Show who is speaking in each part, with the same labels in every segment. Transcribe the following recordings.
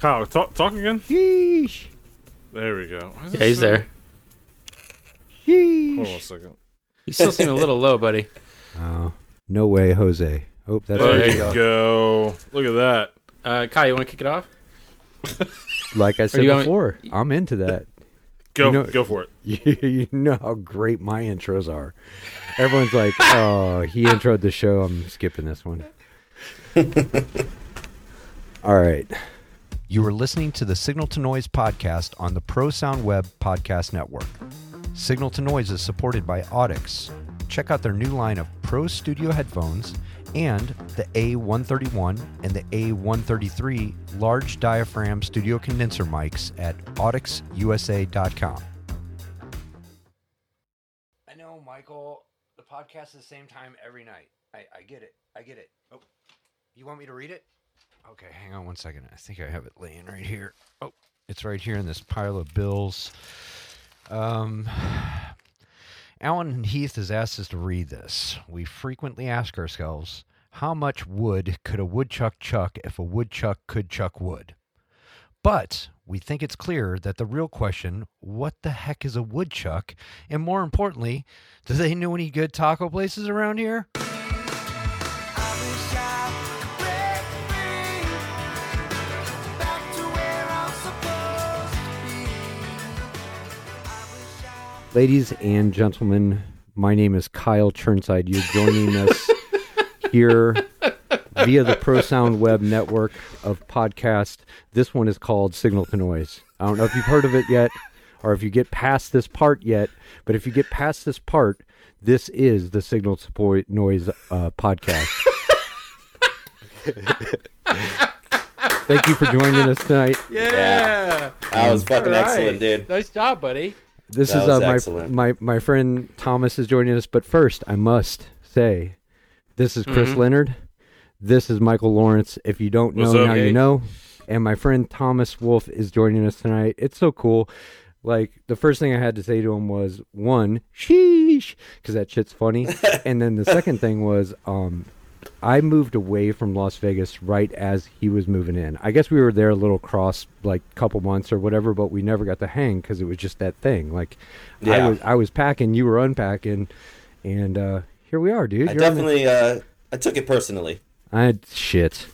Speaker 1: Kyle, talk, talk again.
Speaker 2: Yeesh.
Speaker 1: There we go.
Speaker 3: Yeah, he's
Speaker 1: so-
Speaker 3: there.
Speaker 1: Hold on a second.
Speaker 3: You still seem a little low, buddy.
Speaker 2: Oh, no way, Jose. Oh, that's
Speaker 1: There
Speaker 3: there
Speaker 1: you
Speaker 3: you
Speaker 1: go.
Speaker 3: go.
Speaker 1: Look at that.
Speaker 3: Uh, Kyle, you want to kick it off?
Speaker 2: like I said
Speaker 3: you want
Speaker 2: before. I'm into that.
Speaker 1: Go,
Speaker 2: You know-
Speaker 1: go for it.
Speaker 2: You, you know how great my intros are. Everyone's like, "Oh, he introed the show. I'm skipping this one." All right. You are listening to the Signal to Noise podcast on the Pro Sound Web Podcast Network. Signal to Noise is supported by Audix. Check out their new line of Pro Studio headphones and the A131 and the A133 large diaphragm studio condenser mics at audixusa.com. I know, Michael. The podcast is the same time every night. I, I get it. I get it. Oh, you want me to read it? Okay, hang on one second. I think I have it laying right here. Oh, it's right here in this pile of bills. Um, Allen Heath has asked us to read this. We frequently ask ourselves, how much wood could a woodchuck chuck if a woodchuck could chuck wood? But we think it's clear that the real question, what the heck is a woodchuck? And more importantly, do they know any good taco places around here? Ladies and gentlemen, my name is Kyle Chirnside. You're joining us here via the Pro Sound Web network of podcast. This one is called Signal to Noise. I don't know if you've heard of it yet or if you get past this part yet, but if you get past this part, this is the Signal to Po- Noise uh, podcast. Thank you for joining us tonight.
Speaker 3: Yeah.
Speaker 4: That was fucking
Speaker 3: All right.
Speaker 4: excellent, dude.
Speaker 3: Nice job, buddy.
Speaker 2: This
Speaker 4: That
Speaker 2: is uh, my,
Speaker 4: excellent.
Speaker 2: my my friend Thomas is joining us, but first I must say, this is Chris
Speaker 3: Mhm.
Speaker 2: Leonard. This is Michael Lawrence. If you don't know
Speaker 1: What's up?
Speaker 2: now, you know. And my friend Thomas Wolf is joining us tonight. It's so cool. Like the first thing I had to say to him was one, sheesh, because that shit's funny. and then the second thing was, um, I moved away from Las Vegas right as he was moving in. I guess we were there a little cross, like couple months or whatever, but we never got to hang because it was just that thing. Like, I
Speaker 4: Yeah.
Speaker 2: was I was packing, you were unpacking, and uh, here we are, dude.
Speaker 4: I
Speaker 2: You're on the-
Speaker 4: definitely, uh, I took it personally.
Speaker 2: I shit.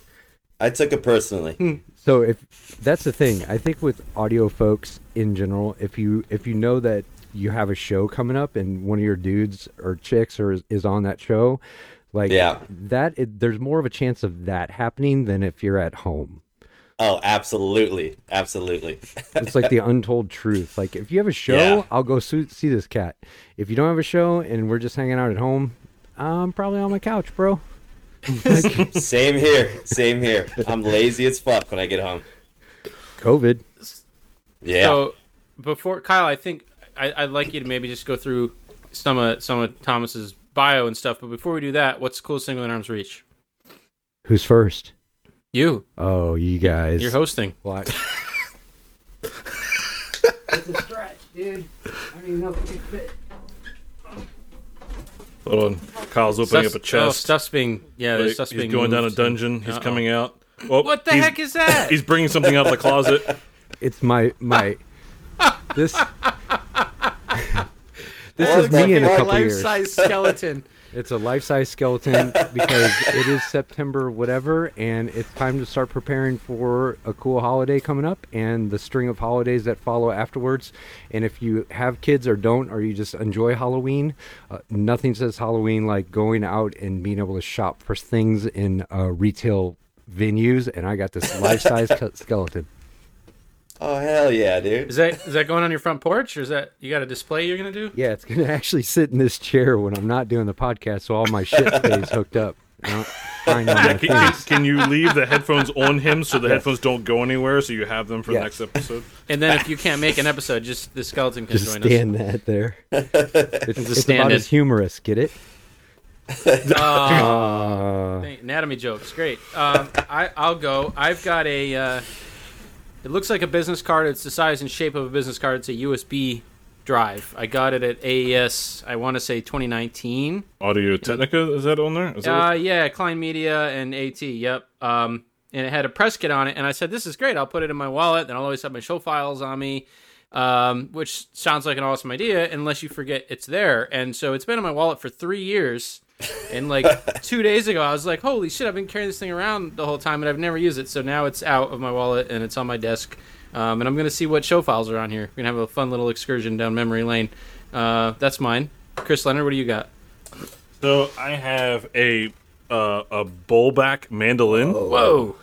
Speaker 4: I took it personally.
Speaker 2: Hmm. So if that's the thing, I think with audio folks in general, if you if you know that you have a show coming up and one of your dudes or chicks or is, is on that show, like
Speaker 4: Yeah.
Speaker 2: that it, there's more of a chance of that happening than if you're at home.
Speaker 4: Oh, absolutely, absolutely.
Speaker 2: It's like the untold truth. Like if you have a show,
Speaker 4: Yeah.
Speaker 2: I'll go see, see this cat. If you don't have a show and we're just hanging out at home, I'm probably on my couch, bro. Like,
Speaker 4: Same here, same here. I'm lazy as fuck when I get home.
Speaker 2: COVID.
Speaker 4: Yeah.
Speaker 3: So before Kyle, I think I, I'd like you to maybe just go through some of some of Thomas's bio and stuff. But before we do that, what's the coolest thing within arm's reach?
Speaker 2: Who's first?
Speaker 3: You.
Speaker 2: Oh, you guys.
Speaker 3: You're hosting.
Speaker 2: What? it's a stretch, dude. I don't even know if it can fit.
Speaker 1: Hold on. Kyle's opening
Speaker 3: Stuff's-
Speaker 1: up a oh, chest.
Speaker 3: Oh, stuff's being yeah.
Speaker 1: Like,
Speaker 3: There's stuff's
Speaker 1: he's
Speaker 3: being
Speaker 1: going down a dungeon. He's
Speaker 3: Uh-oh.
Speaker 1: coming out. Oh,
Speaker 3: What the heck is that?
Speaker 1: He's bringing something out of the closet.
Speaker 2: It's my my. this. This is me in a couple years.
Speaker 3: life-size skeleton.
Speaker 2: It's a life-size skeleton because it is September whatever, and it's time to start preparing for a cool holiday coming up and the string of holidays that follow afterwards. And if you have kids or don't, or you just enjoy Halloween, uh, nothing says Halloween like going out and being able to shop for things in uh, retail venues. And I got this life-size skeleton.
Speaker 4: Oh hell yeah, dude.
Speaker 3: Is that is that going on your front porch, or is that you got a display you're gonna do?
Speaker 2: Yeah, it's gonna actually sit in this chair when I'm not doing the podcast, so all my shit stays hooked up. I don't find on my
Speaker 1: Can, can, you leave the headphones on him so the headphones don't go anywhere so you have them for
Speaker 2: Yeah.
Speaker 1: the next episode?
Speaker 3: And then if you can't make an episode, just the skeleton can
Speaker 2: Just
Speaker 3: join
Speaker 2: stand that there. It's, it's
Speaker 3: stand
Speaker 2: about
Speaker 3: in.
Speaker 2: as humorous. Get it?
Speaker 3: us.
Speaker 2: Uh,
Speaker 3: Thank- anatomy jokes, great. Um, I, I'll go. I've got a. Uh, it looks like a business card. It's the size and shape of a business card. It's a USB drive. I got it at AES. I want to say 2019.
Speaker 1: Audio Technica, is that on there? Is
Speaker 3: Uh, yeah, Clyne Media and AT. Yep. Um, and it had a press kit on it. And I said, "This is great. I'll put it in my wallet. Then I'll always have my show files on me." Um, which sounds like an awesome idea, unless you forget it's there. And so it's been in my wallet for three years. And like two days ago, I was like, "Holy shit! I've been carrying this thing around the whole time, and I've never used it." So now it's out of my wallet and it's on my desk. Um, and I'm gonna see what show files are on here. We're gonna have a fun little excursion down memory lane. Uh, that's mine. Chris Leonard, what do you got?
Speaker 1: So I have a uh, a bowlback mandolin.
Speaker 3: Whoa!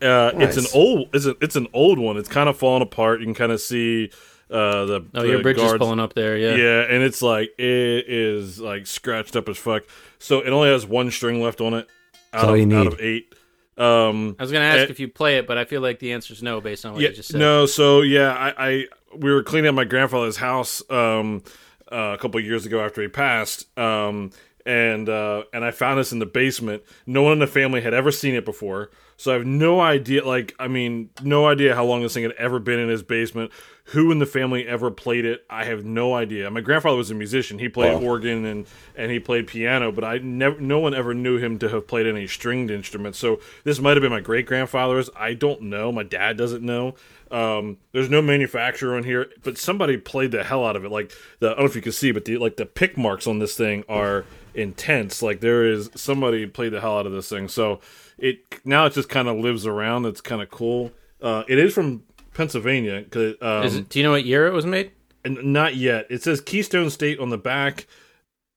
Speaker 1: Uh, It's an old. It's, a, it's an old one. It's kind of falling apart. You can kind of see uh, the.
Speaker 3: Oh,
Speaker 1: the
Speaker 3: your bridge is pulling up there. Yeah.
Speaker 1: Yeah, and it's like it is like scratched up as fuck. So it only has one string left on it out,
Speaker 2: all
Speaker 1: of,
Speaker 2: you
Speaker 1: out of eight. Um,
Speaker 3: I was gonna ask
Speaker 1: Eh,
Speaker 3: if you play it, but I feel like the answer is no based on what
Speaker 1: yeah,
Speaker 3: you just said.
Speaker 1: no. So yeah, I, I we were cleaning up my grandfather's house um, uh, a couple of years ago after he passed, um, and uh, and I found this in the basement. No one in the family had ever seen it before, so I have no idea. Like, I mean, no idea how long this thing had ever been in his basement. Who in the family ever played it? I have no idea. My grandfather was a musician. He played
Speaker 4: Wow.
Speaker 1: organ and and he played piano, but I never. No one ever knew him to have played any stringed instruments. So this might have been my great grandfather's. I don't know. My dad doesn't know. Um, there's no manufacturer on here, but somebody played the hell out of it. Like the I don't know if you can see, but the like the pick marks on this thing are intense. Like there is somebody played the hell out of this thing. So it now it just kind of lives around. It's kind of cool. Uh, it is from Pennsylvania. Um,
Speaker 3: Is it, do you know what year it was made?
Speaker 1: not yet. It says Keystone State on the back,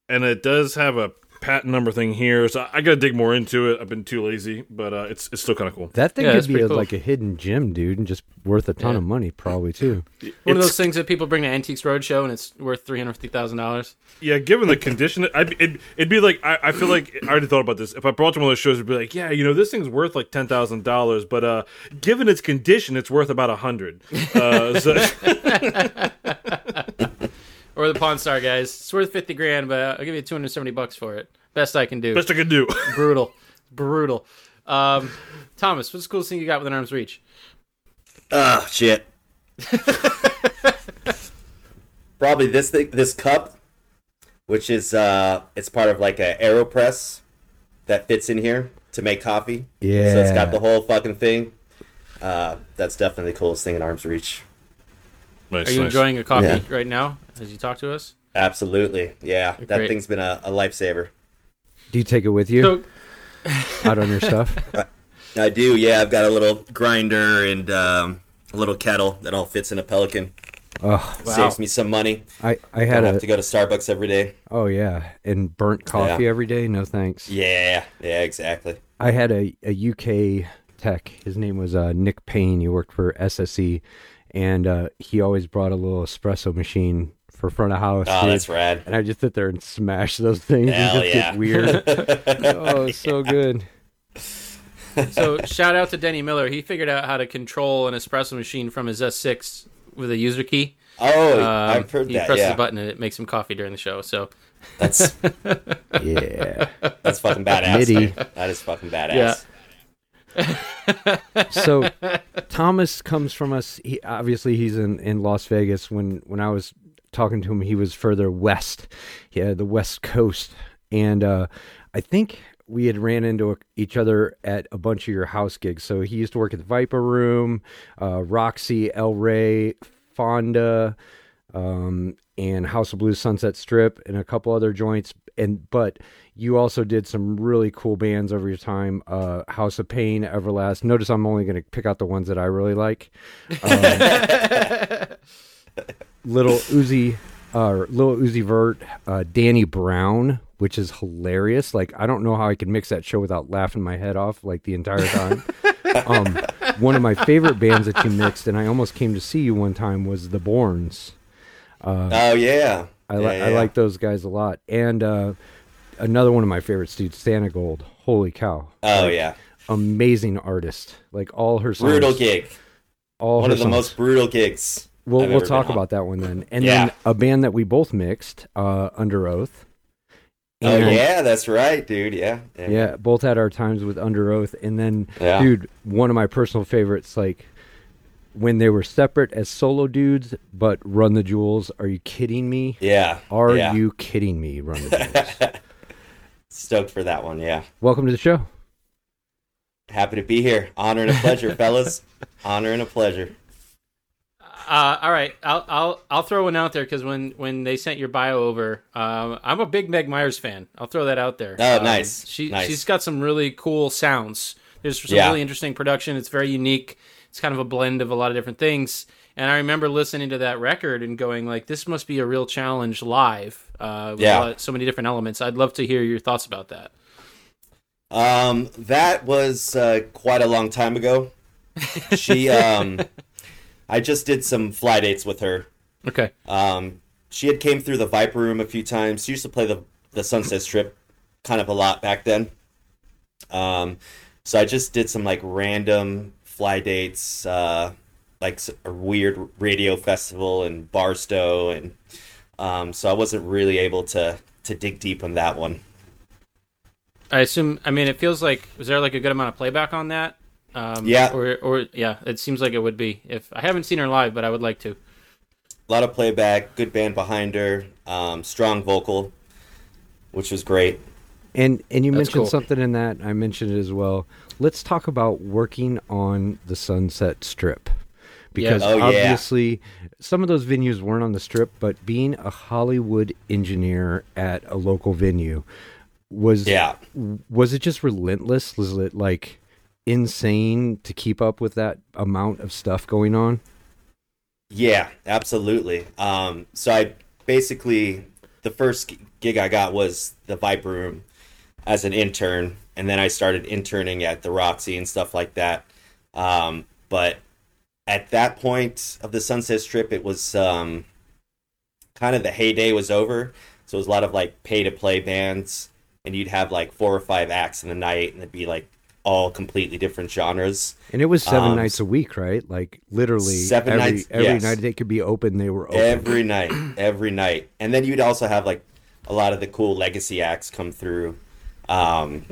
Speaker 1: and it does have a patent number thing here. So I got to dig more into it. I've been too lazy, but uh, it's it's still kind of cool.
Speaker 2: That thing
Speaker 3: Yeah,
Speaker 2: could
Speaker 3: that's
Speaker 2: be
Speaker 3: pretty
Speaker 2: a,
Speaker 3: cool.
Speaker 2: like a hidden gem, dude, and just worth a ton
Speaker 3: Yeah.
Speaker 2: of money, probably too.
Speaker 3: One of
Speaker 1: It's-
Speaker 3: those things that people bring to Antiques Roadshow and it's worth three hundred fifty thousand dollars.
Speaker 1: Yeah, given the condition, I'd, it'd, it'd be like I, I feel like I already thought about this. If I brought to one of those shows, it'd be like, yeah, you know, this thing's worth like ten thousand dollars, but uh, given its condition, it's worth about a hundred. Uh, so,
Speaker 3: Or the Pawn Star guys. It's worth fifty grand, but I'll give you two hundred seventy bucks for it. Best I can do.
Speaker 1: best I can do.
Speaker 3: Brutal, brutal. Um, Thomas, what's the coolest thing you got within arm's reach?
Speaker 4: Oh shit. Probably this thing, this cup, which is uh, it's part of like a Aeropress that fits in here to make coffee. Yeah. So it's got the whole fucking thing. Uh, that's definitely the coolest thing in arm's reach.
Speaker 1: Nice,
Speaker 3: Are you
Speaker 1: nice.
Speaker 3: enjoying a coffee
Speaker 4: Yeah.
Speaker 3: right now as you talk to us?
Speaker 4: Absolutely, yeah. That
Speaker 3: Great.
Speaker 4: thing's been a, a lifesaver.
Speaker 2: Do you take it with you
Speaker 3: So,
Speaker 2: out on your stuff?
Speaker 4: I do, yeah. I've got a little grinder and um, a little kettle that all fits in a Pelican.
Speaker 2: Oh,
Speaker 4: Saves me some money.
Speaker 2: I I
Speaker 4: I
Speaker 2: had
Speaker 4: don't have to go to Starbucks every day.
Speaker 2: oh yeah, and burnt coffee
Speaker 4: Yeah.
Speaker 2: every day. No thanks.
Speaker 4: Yeah, yeah, exactly.
Speaker 2: I had a, a UK tech. His name was uh, Nick Payne. He worked for SSE, and uh, he always brought a little espresso machine for front of house.
Speaker 4: Oh,
Speaker 2: dude.
Speaker 4: that's rad.
Speaker 2: And I just sit there and smash those things
Speaker 4: Hell
Speaker 2: and just
Speaker 4: yeah.
Speaker 2: get weird. oh, it's so good.
Speaker 3: so shout out to Denny Miller. He figured out how to control an espresso machine from his S6 with a user key.
Speaker 4: Oh,
Speaker 3: Um,
Speaker 4: I've heard
Speaker 3: he
Speaker 4: that.
Speaker 3: presses
Speaker 4: Yeah,
Speaker 3: a button and it makes him coffee during the show. So
Speaker 4: that's
Speaker 2: Yeah.
Speaker 4: that's fucking badass.
Speaker 2: MIDI.
Speaker 4: That is fucking badass.
Speaker 3: Yeah.
Speaker 2: so Thomas comes from us. He, obviously, he's in, in Las Vegas. When when I was talking to him, he was further west, yeah, the West Coast, and uh, I think we had ran into each other at a bunch of your house gigs. So he used to work at the Viper Room, uh, Roxy, El Rey, Fonda, um, and House of Blues Sunset Strip, and a couple other joints. And but you also did some really cool bands over your time. Uh, House of Pain, Everlast. Notice I'm only going to pick out the ones that I really like. Um, Little Uzi, uh, Little Uzi Vert, uh, Danny Brown, which is hilarious. Like I don't know how I could mix that show without laughing my head off like the entire time. um, one of my favorite bands that you mixed, and I almost came to see you one time, was the Borns.
Speaker 4: Uh, Oh yeah.
Speaker 2: I, li-
Speaker 4: yeah,
Speaker 2: I like those guys a lot. And uh, another one of my favorites, dude, Santigold. Holy cow!
Speaker 4: Oh yeah.
Speaker 2: Amazing artist. Like all her songs.
Speaker 4: Brutal gig.
Speaker 2: All
Speaker 4: One of the
Speaker 2: songs.
Speaker 4: most brutal gigs.
Speaker 2: We'll
Speaker 4: I've
Speaker 2: we'll talk about that one then. And
Speaker 4: Yeah.
Speaker 2: then a band that we both mixed, uh, Underoath.
Speaker 4: Oh yeah, that's right, dude. Yeah.
Speaker 2: Yeah, both had our times with Underoath, and then,
Speaker 4: Yeah.
Speaker 2: dude, one of my personal favorites, like when they were separate as solo dudes, but Run the Jewels. Are you kidding me?
Speaker 4: Yeah.
Speaker 2: Are
Speaker 4: yeah.
Speaker 2: you kidding me? Run the Jewels.
Speaker 4: Stoked for that one. Yeah.
Speaker 2: Welcome to the show.
Speaker 4: Happy to be here. Honor and a pleasure, fellas. Honor and a pleasure.
Speaker 3: Uh, all right, I'll I'll I'll throw one out there because when when they sent your bio over, um, I'm a big Meg Myers fan. I'll throw that out there.
Speaker 4: Oh,
Speaker 3: Um,
Speaker 4: nice,
Speaker 3: She
Speaker 4: nice.
Speaker 3: she's got some really cool sounds. There's some
Speaker 4: Yeah.
Speaker 3: really interesting production. It's very unique. It's kind of a blend of a lot of different things. And I remember listening to that record and going like, "This must be a real challenge live." Uh, with
Speaker 4: Yeah.
Speaker 3: lot- so many different elements. I'd love to hear your thoughts about that.
Speaker 4: Um, that was uh, quite a long time ago. She, um, I just did some fly dates with her.
Speaker 3: Okay.
Speaker 4: Um, she had came through the Viper Room a few times. She used to play the the Sunset Strip kind of a lot back then. Um, so I just did some like random fly dates, uh, like a weird radio festival in Barstow, and um, so I wasn't really able to to dig deep on that one.
Speaker 3: I assume. I mean, it feels like was there like a good amount of playback on that? Um,
Speaker 4: Yeah.
Speaker 3: Or or yeah, it seems like it would be. If I haven't seen her live, but I would like to.
Speaker 4: A lot of playback, good band behind her, um, strong vocal, which was great.
Speaker 2: And and you
Speaker 3: That's
Speaker 2: mentioned
Speaker 3: cool.
Speaker 2: something in that. I mentioned it as well. Let's talk about working on the Sunset Strip. Because
Speaker 4: Oh, yeah.
Speaker 2: obviously some of those venues weren't on the strip, but being a Hollywood engineer at a local venue was
Speaker 4: Yeah.
Speaker 2: was it just relentless? Was it like insane to keep up with that amount of stuff going on?
Speaker 4: Yeah, absolutely. Um, so I basically the first gig I got was the Viper Room as an intern, and then I started interning at the Roxy and stuff like that. Um, but at that point of the Sunset Strip, it was um, kind of the heyday was over. So it was a lot of like pay to play bands, and you'd have like four or five acts in the night, and it'd be like all completely different genres.
Speaker 2: And it was seven
Speaker 4: Um,
Speaker 2: nights a week, right? Like literally
Speaker 4: Seven
Speaker 2: every
Speaker 4: nights,
Speaker 2: every
Speaker 4: yes.
Speaker 2: night they could be open, they were open.
Speaker 4: every night every night and then you'd also have like a lot of the cool legacy acts come through um,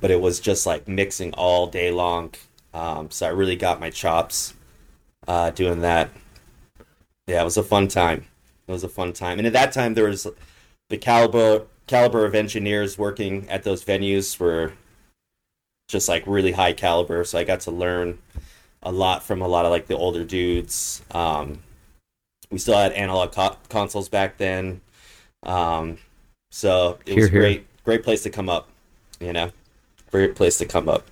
Speaker 4: but it was just like mixing all day long um, so i really got my chops uh, doing that yeah it was a fun time it was a fun time and at that time there was the caliber caliber of engineers working at those venues were just like really high caliber so i got to learn a lot from a lot of like the older dudes. Um, we still had analog co- consoles back then. Um, so it
Speaker 2: Hear,
Speaker 4: was
Speaker 2: hear.
Speaker 4: great great place to come up you know? Great place to come up.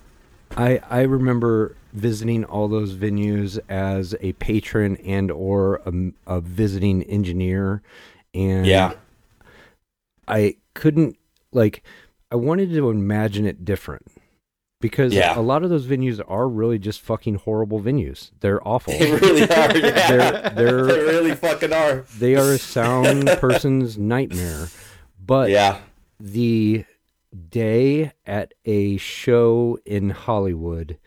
Speaker 2: I I remember visiting all those venues as a patron and or a, a visiting engineer, and
Speaker 4: yeah.
Speaker 2: I couldn't like I wanted to imagine it different because
Speaker 4: Yeah.
Speaker 2: a lot of those venues are really just fucking horrible venues. They're awful.
Speaker 4: they really are yeah.
Speaker 2: They're- they're-
Speaker 4: they really fucking are
Speaker 2: they are a sound person's nightmare. But
Speaker 4: yeah
Speaker 2: the day at a show in Hollywood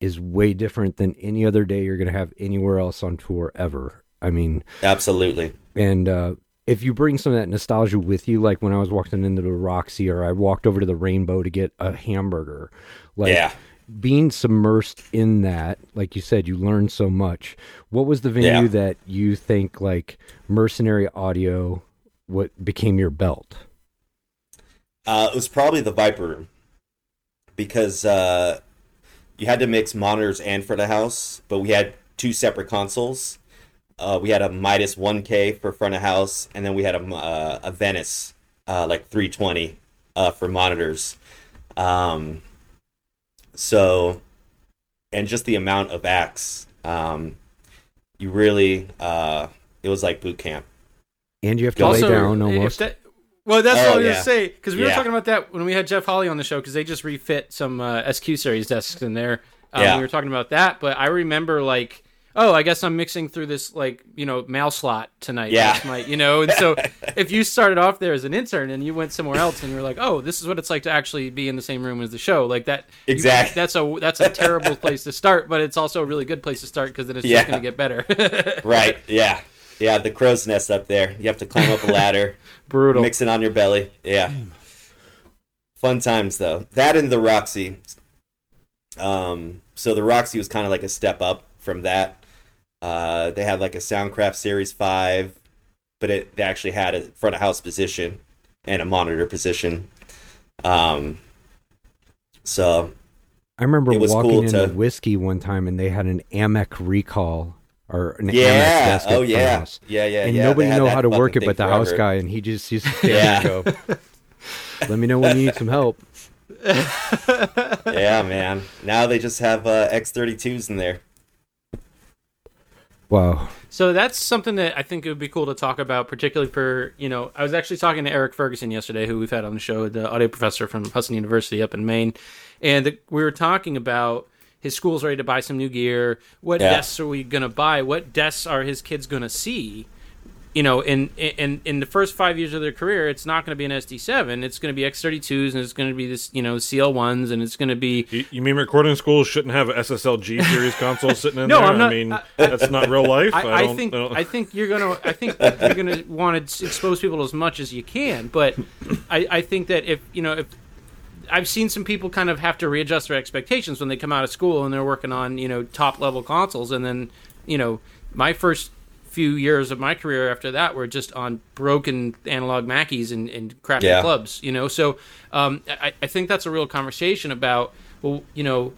Speaker 2: is way different than any other day you're going to have anywhere else on tour ever. I mean,
Speaker 4: absolutely
Speaker 2: and uh, if you bring some of that nostalgia with you, like when I was walking into the Roxy or I walked over to the Rainbow to get a hamburger, like
Speaker 4: yeah
Speaker 2: being submersed in that, like you said, you learn so much. What was the venue
Speaker 4: Yeah.
Speaker 2: that you think like Mercenary Audio what became your belt?
Speaker 4: Uh, it was probably the Viper Room because uh, you had to mix monitors and for the house, but we had two separate consoles. Uh, we had a Midas 1K for front of house, and then we had a, uh, a Venice uh, like 320 uh, for monitors. Um, so, and just the amount of acts, um, you really, uh, it was like boot camp.
Speaker 2: And you have to
Speaker 3: also,
Speaker 2: lay down almost.
Speaker 3: that- well, that's
Speaker 4: Oh,
Speaker 3: what I was
Speaker 4: yeah.
Speaker 3: gonna say because we were talking about that when we had Jeff Holly on the show because they just refit some uh, SQ series desks in there. Um,
Speaker 4: Yeah.
Speaker 3: We were talking about that, but I remember like, oh, I guess I'm mixing through this like you know mail slot tonight.
Speaker 4: Yeah.
Speaker 3: My you know, and so if you started off there as an intern and you went somewhere else and you're like, oh, this is what it's like to actually be in the same room as the show, like that. you-
Speaker 4: Exactly.
Speaker 3: that's a that's a terrible place to start, but it's also a really good place to start because then it's
Speaker 4: Yeah.
Speaker 3: just gonna get better.
Speaker 4: Right? Yeah. Yeah, the crow's nest up there. You have to climb up a ladder.
Speaker 3: Brutal.
Speaker 4: Mix it on your belly. Yeah. Fun times though. That and the Roxy. Um, so the Roxy was kind of like a step up from that. Uh, they had like a Soundcraft Series Five, but it they actually had a front of house position and a monitor position. Um, so
Speaker 2: I remember
Speaker 4: It was
Speaker 2: walking
Speaker 4: cool
Speaker 2: into
Speaker 4: to-
Speaker 2: Whisky one time and they had an Amek recall or an
Speaker 4: Yeah. Oh yeah.
Speaker 2: house.
Speaker 4: Yeah. Yeah.
Speaker 2: and
Speaker 4: yeah.
Speaker 2: nobody know how to work it but the house guy, and he just used to stand
Speaker 4: Yeah.
Speaker 2: go, "Let me know when you need some help."
Speaker 4: Yeah, man. Now they just have uh, X32s in there.
Speaker 2: Wow.
Speaker 3: So that's something that I think it would be cool to talk about, particularly for you know. I was actually talking to Eric Ferguson yesterday, who we've had on the show, the audio professor from Husson University up in Maine, and the, we were talking about his school's ready to buy some new gear. What
Speaker 4: Yeah.
Speaker 3: desks are we going to buy? What desks are his kids going to see? You know, in in in the first five years of their career, it's not going to be an SD7. It's going to be X32s, and it's going to be this you know CL1s, and it's going to be
Speaker 1: You, you mean recording schools shouldn't have an SSLG series console sitting in
Speaker 3: No,
Speaker 1: there?
Speaker 3: I'm not-
Speaker 1: I mean,
Speaker 3: I-
Speaker 1: that's not real life.
Speaker 3: I, I, think
Speaker 1: I
Speaker 3: I think you're gonna I think you're gonna want to expose people as much as you can, but I, I think that if you know if I've seen some people kind of have to readjust their expectations when they come out of school and they're working on you know top level consoles, and then you know my first few years of my career after that were just on broken analog Mackies and, and crappy
Speaker 4: Yeah.
Speaker 3: clubs, you know. So um, I, I think that's a real conversation about well, you know,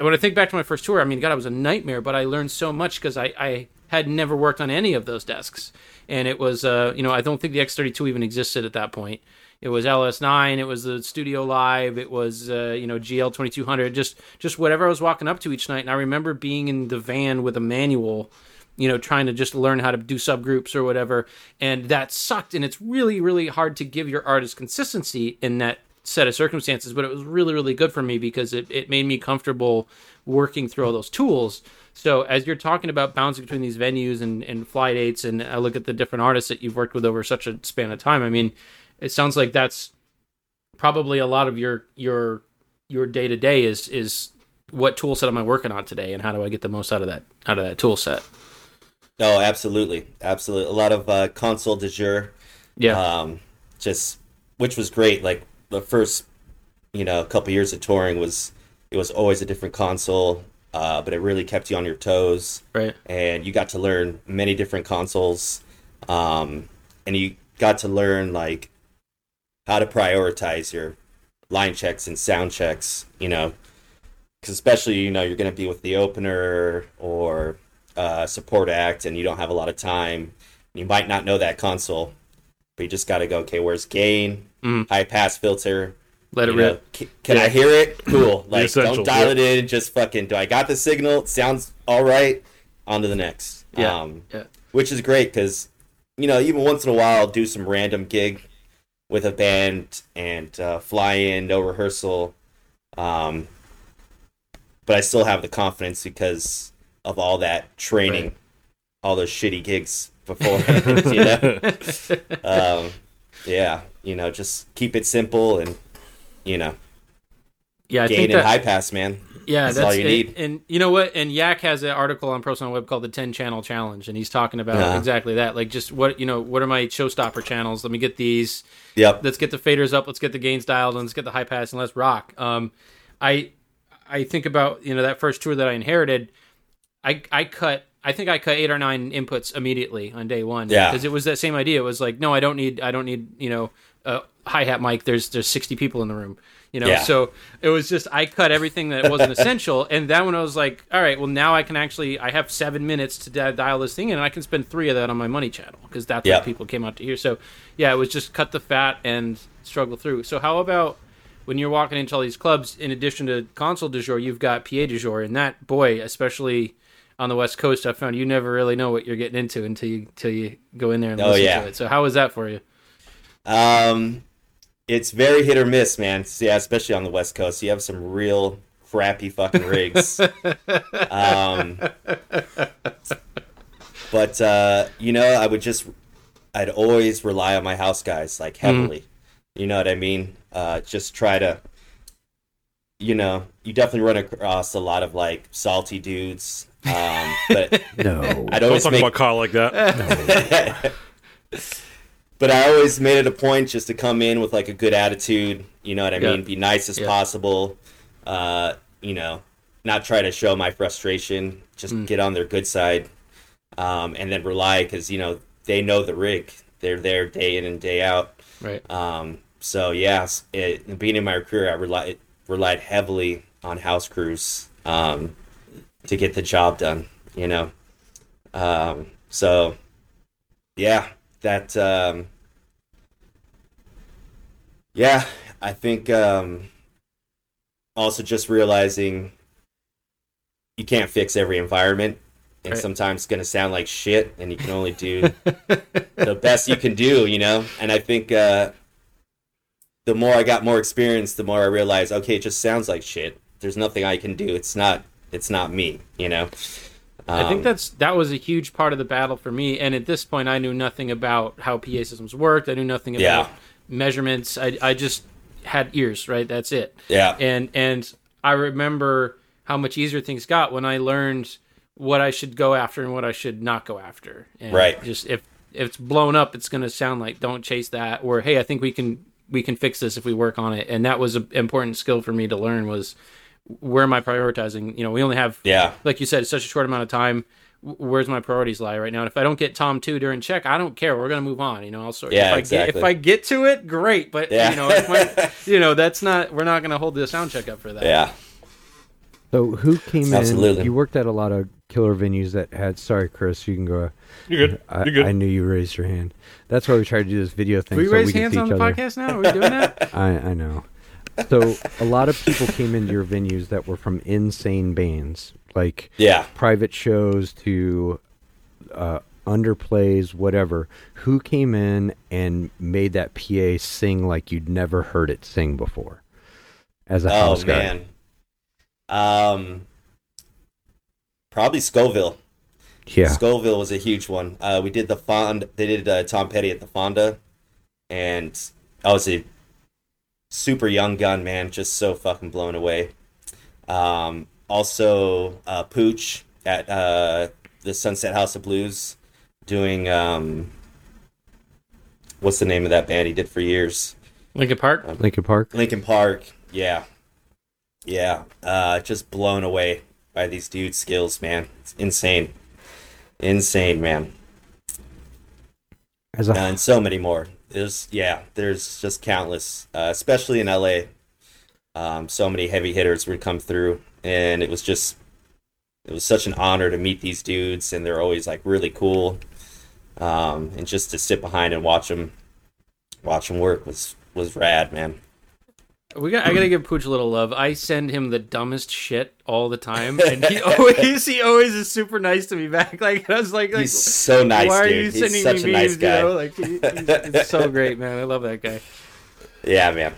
Speaker 3: when I think back to my first tour, I mean, God, it was a nightmare, but I learned so much because I, I had never worked on any of those desks. And it was, uh, you know, I don't think the X32 even existed at that point. It was LS9, it was the Studio Live, it was, uh, you know, GL2200, just, just whatever I was walking up to each night. And I remember being in the van with a manual, you know, trying to just learn how to do subgroups or whatever. And that sucked. And it's really, really hard to give your artist consistency in that set of circumstances, but it was really, really good for me because it, it made me comfortable working through all those tools. So as you're talking about bouncing between these venues and, and fly dates, and I look at the different artists that you've worked with over such a span of time, I mean, it sounds like that's probably a lot of your your your day to day is is what tool set am I working on today, and how do I get the most out of that out of that tool set?
Speaker 4: Oh, absolutely, absolutely. A lot of uh, console de jour.
Speaker 3: Yeah,
Speaker 4: Um, just which was great. Like the first, you know, a couple years of touring was it was always a different console, uh, but it really kept you on your toes.
Speaker 3: right.
Speaker 4: and you got to learn many different consoles um, and you got to learn like how to prioritize your line checks and sound checks you know because especially you know you're going to be with the opener or uh, support act and you don't have a lot of time you might not know that console but you just got to go okay where's gain
Speaker 3: Mm.
Speaker 4: high pass filter
Speaker 3: Let it
Speaker 4: know,
Speaker 3: rip.
Speaker 4: c- can I hear it? Cool. Like, don't dial
Speaker 1: yep.
Speaker 4: it in. Just fucking. Do I got the signal? It sounds all right. On to the next.
Speaker 3: Yeah,
Speaker 4: Um,
Speaker 3: yeah.
Speaker 4: Which is great because, you know, even once in a while, I'll do some random gig with a band and uh, fly in, no rehearsal. Um, but I still have the confidence because of all that training,
Speaker 3: Right.
Speaker 4: all those shitty gigs before. you know. Um, yeah, you know, just keep it simple and you know,
Speaker 3: Yeah, I
Speaker 4: gain
Speaker 3: think
Speaker 4: and high pass, man.
Speaker 3: Yeah,
Speaker 4: That's
Speaker 3: that's,
Speaker 4: all you
Speaker 3: it.
Speaker 4: need.
Speaker 3: And you know what? And Yak has an article on Personal Web called the Ten Channel Challenge, and he's talking about
Speaker 4: Yeah.
Speaker 3: exactly that. Like, just what you know, what are my showstopper channels? Let me get these.
Speaker 4: Yep.
Speaker 3: Let's get the faders up. Let's get the gains dialed, and let's get the high pass, and let's rock. Um, I I think about you know that first tour that I inherited. I I cut. I think I cut eight or nine inputs immediately on day one.
Speaker 4: Yeah.
Speaker 3: because it was that same idea. It was like, no, I don't need. I don't need. You know, a hi hat mic. There's there's sixty people in the room. You know,
Speaker 4: Yeah.
Speaker 3: so it was just I cut everything that wasn't essential, and then when I was like, all right, well now I can actually I have seven minutes to di- dial this thing in, and I can spend three of that on my money channel because that's what people came out to hear. So yeah, it was just cut the fat and struggle through. So how about when you're walking into all these clubs, in addition to console du jour, you've got PA du jour, and that boy, especially on the West Coast, I found you never really know what you're getting into until you until you go in there and
Speaker 4: Oh,
Speaker 3: listen
Speaker 4: yeah.
Speaker 3: to it. So how was that for you?
Speaker 4: Um, it's very hit or miss, man. Yeah, especially on the West Coast, you have some real crappy fucking rigs. um, but uh, you know, I would just, I'd always rely on my house guys like heavily. You know what I mean? Uh, just try to. You know, you definitely run across a lot of like salty dudes, um, but
Speaker 2: No.
Speaker 4: I'd
Speaker 1: Don't
Speaker 4: always
Speaker 1: talk
Speaker 4: make
Speaker 1: about Kyle like that.
Speaker 4: but I always made it a point just to come in with like a good attitude. You know what I
Speaker 3: Yeah.
Speaker 4: mean? Be nice as
Speaker 3: Yeah.
Speaker 4: possible. Uh, you know, not try to show my frustration. Just
Speaker 3: Mm.
Speaker 4: get on their good side, um, and then rely because you know they know the rig. They're there day in and day out.
Speaker 3: Right.
Speaker 4: Um, so yeah, it, being in my career, I rely relied heavily on house crews um, to get the job done. You know, um, so yeah, that um, yeah, I think um, also just realizing you can't fix every environment and
Speaker 3: Right.
Speaker 4: sometimes it's going to sound like shit and you can only do the best you can do you know? And i think uh, the more i got more experience the more i realized okay it just sounds like shit. There's nothing i can do. It's not it's not me you know
Speaker 3: I think
Speaker 4: Um,
Speaker 3: that's that was a huge part of the battle for me. And at this point, I knew nothing about how PA systems worked. I knew nothing about
Speaker 4: Yeah.
Speaker 3: measurements. I I just had ears. Right, that's it.
Speaker 4: yeah
Speaker 3: And and I remember how much easier things got when I learned what I should go after and what I should not go after. And
Speaker 4: Right.
Speaker 3: Just if if it's blown up, it's going to sound like don't chase that, or hey, I think we can we can fix this if we work on it. And that was an important skill for me to learn was where am I prioritizing? You know, we only have
Speaker 4: yeah
Speaker 3: like you said, it's such a short amount of time. Where's my priorities lie right now? And if I don't get Tom two during check, I don't care. We're gonna move on. You know, I'll sort.
Speaker 4: Yeah,
Speaker 3: if I
Speaker 4: exactly.
Speaker 3: get if I get to it, great. But
Speaker 4: Yeah.
Speaker 3: you know, if my, you know, that's not. We're not gonna hold the sound check up for that.
Speaker 4: yeah
Speaker 2: So who came in? You worked at a lot of killer venues that had. Sorry, Chris, you can go.
Speaker 1: You're good.
Speaker 2: I,
Speaker 1: You're good.
Speaker 2: I knew you raised your hand. That's why we tried to do this video thing.
Speaker 3: Do we
Speaker 2: so
Speaker 3: raise
Speaker 2: we
Speaker 3: hands on the
Speaker 2: other.
Speaker 3: podcast now? Are we doing that?
Speaker 2: I, I know. So a lot of people came into your venues that were from insane bands, like
Speaker 4: yeah
Speaker 2: private shows to uh, underplays, whatever. Who came in and made that PA sing like you'd never heard it sing before? As a
Speaker 4: oh
Speaker 2: house
Speaker 4: man um probably Scovill
Speaker 2: Yeah.
Speaker 4: Scovill was a huge one. Uh, we did the Fond. They did uh, Tom Petty at the Fonda, and a super young gun man, just so fucking blown away. Um, also, uh, Pooch at uh, the Sunset House of Blues, doing um, what's the name of that band he did for years?
Speaker 3: Linkin Park.
Speaker 2: Linkin Park.
Speaker 4: Linkin Park. Yeah, yeah. Uh, just blown away by these dudes' skills, man. It's insane, insane, man.
Speaker 2: As a
Speaker 4: Uh, and so many more. There's yeah, there's just countless, uh, especially in LA. Um, so many heavy hitters would come through, and it was just it was such an honor to meet these dudes, and they're always like really cool. Um, and just to sit behind and watch them watch them work was was rad, man.
Speaker 3: We got. I gotta give Pooch a little love. I send him the dumbest shit all the time, and he always he always is super nice to me back. Like I was like, like
Speaker 4: He's so nice,
Speaker 3: why are
Speaker 4: dude.
Speaker 3: you
Speaker 4: He's
Speaker 3: sending
Speaker 4: such
Speaker 3: me
Speaker 4: a nice guy.
Speaker 3: You know, like he, he's, it's so great, man. I love that guy.
Speaker 4: Yeah, man.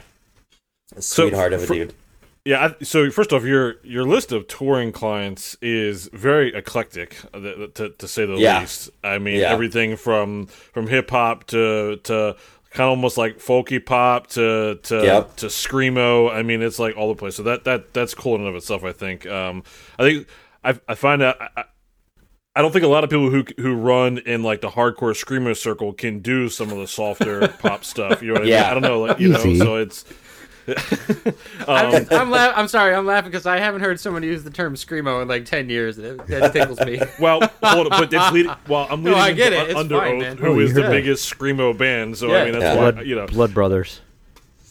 Speaker 4: A
Speaker 1: So,
Speaker 4: sweetheart of a
Speaker 1: for-
Speaker 4: dude.
Speaker 1: Yeah. I, so first off, your your list of touring clients is very eclectic, uh, to to say the
Speaker 4: Yeah.
Speaker 1: least. I mean,
Speaker 4: Yeah.
Speaker 1: everything from from hip hop to to kind of almost like folky pop to to
Speaker 4: Yep.
Speaker 1: to screamo. I mean, it's like all the place. So that that that's cool in and of itself. I think. Um, I think I I find out. I, I- don't think a lot of people who who run in like the hardcore screamo circle can do some of the softer pop stuff. You know what I mean?
Speaker 4: Yeah.
Speaker 1: I don't know, like you know. So it's.
Speaker 3: I'm,
Speaker 1: um,
Speaker 3: I'm, la- I'm sorry. I'm laughing because I haven't heard someone use the term screamo in like ten years. That, that tickles me.
Speaker 1: Well, hold on, but it's leading. Well, I'm
Speaker 3: No,
Speaker 1: leading
Speaker 3: I
Speaker 1: into
Speaker 3: get it.
Speaker 1: Un-
Speaker 3: It's
Speaker 1: Under
Speaker 3: fine,
Speaker 1: Oath,
Speaker 3: man.
Speaker 1: who
Speaker 2: Oh,
Speaker 1: is the
Speaker 2: heard.
Speaker 1: biggest screamo band. So
Speaker 3: Yeah.
Speaker 1: I mean, that's
Speaker 4: Yeah.
Speaker 1: why
Speaker 2: Blood,
Speaker 1: you know.
Speaker 2: Blood Brothers.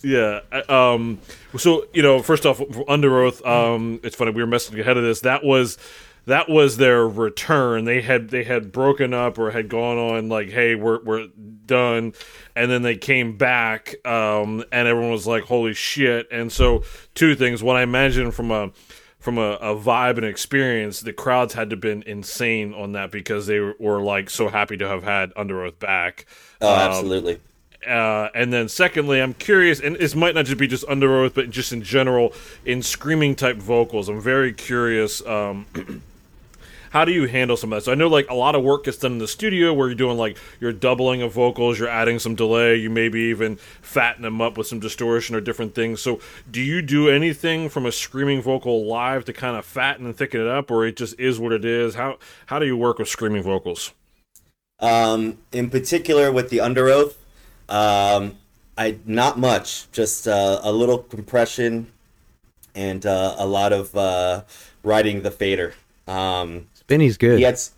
Speaker 1: Yeah. Um. So you know, first off, for Underoath. Um. It's funny we were messaging ahead of this. That was. That was their return. They had they had broken up or had gone on like, hey, we're we're done, and then they came back, um, and everyone was like, holy shit! And so two things. One, I imagine from a from a, a vibe and experience, the crowds had to have been insane on that because they were, were like so happy to have had Underoath back.
Speaker 4: Oh,
Speaker 1: Um,
Speaker 4: absolutely.
Speaker 1: uh, and then secondly, I'm curious, and this might not just be just Underoath, but just in general, in screaming type vocals, I'm very curious. Um, how do you handle some of that? So I know like a lot of work gets done in the studio where you're doing like you're doubling of vocals, you're adding some delay, you maybe even fatten them up with some distortion or different things. So do you do anything from a screaming vocal live to kind of fatten and thicken it up, or it just is what it is? How how do you work with screaming vocals?
Speaker 4: Um, in particular with the Underoath, um, I not much, just uh, a little compression and uh, a lot of uh, riding the fader. Um,
Speaker 2: Spinny's good.
Speaker 4: he gets,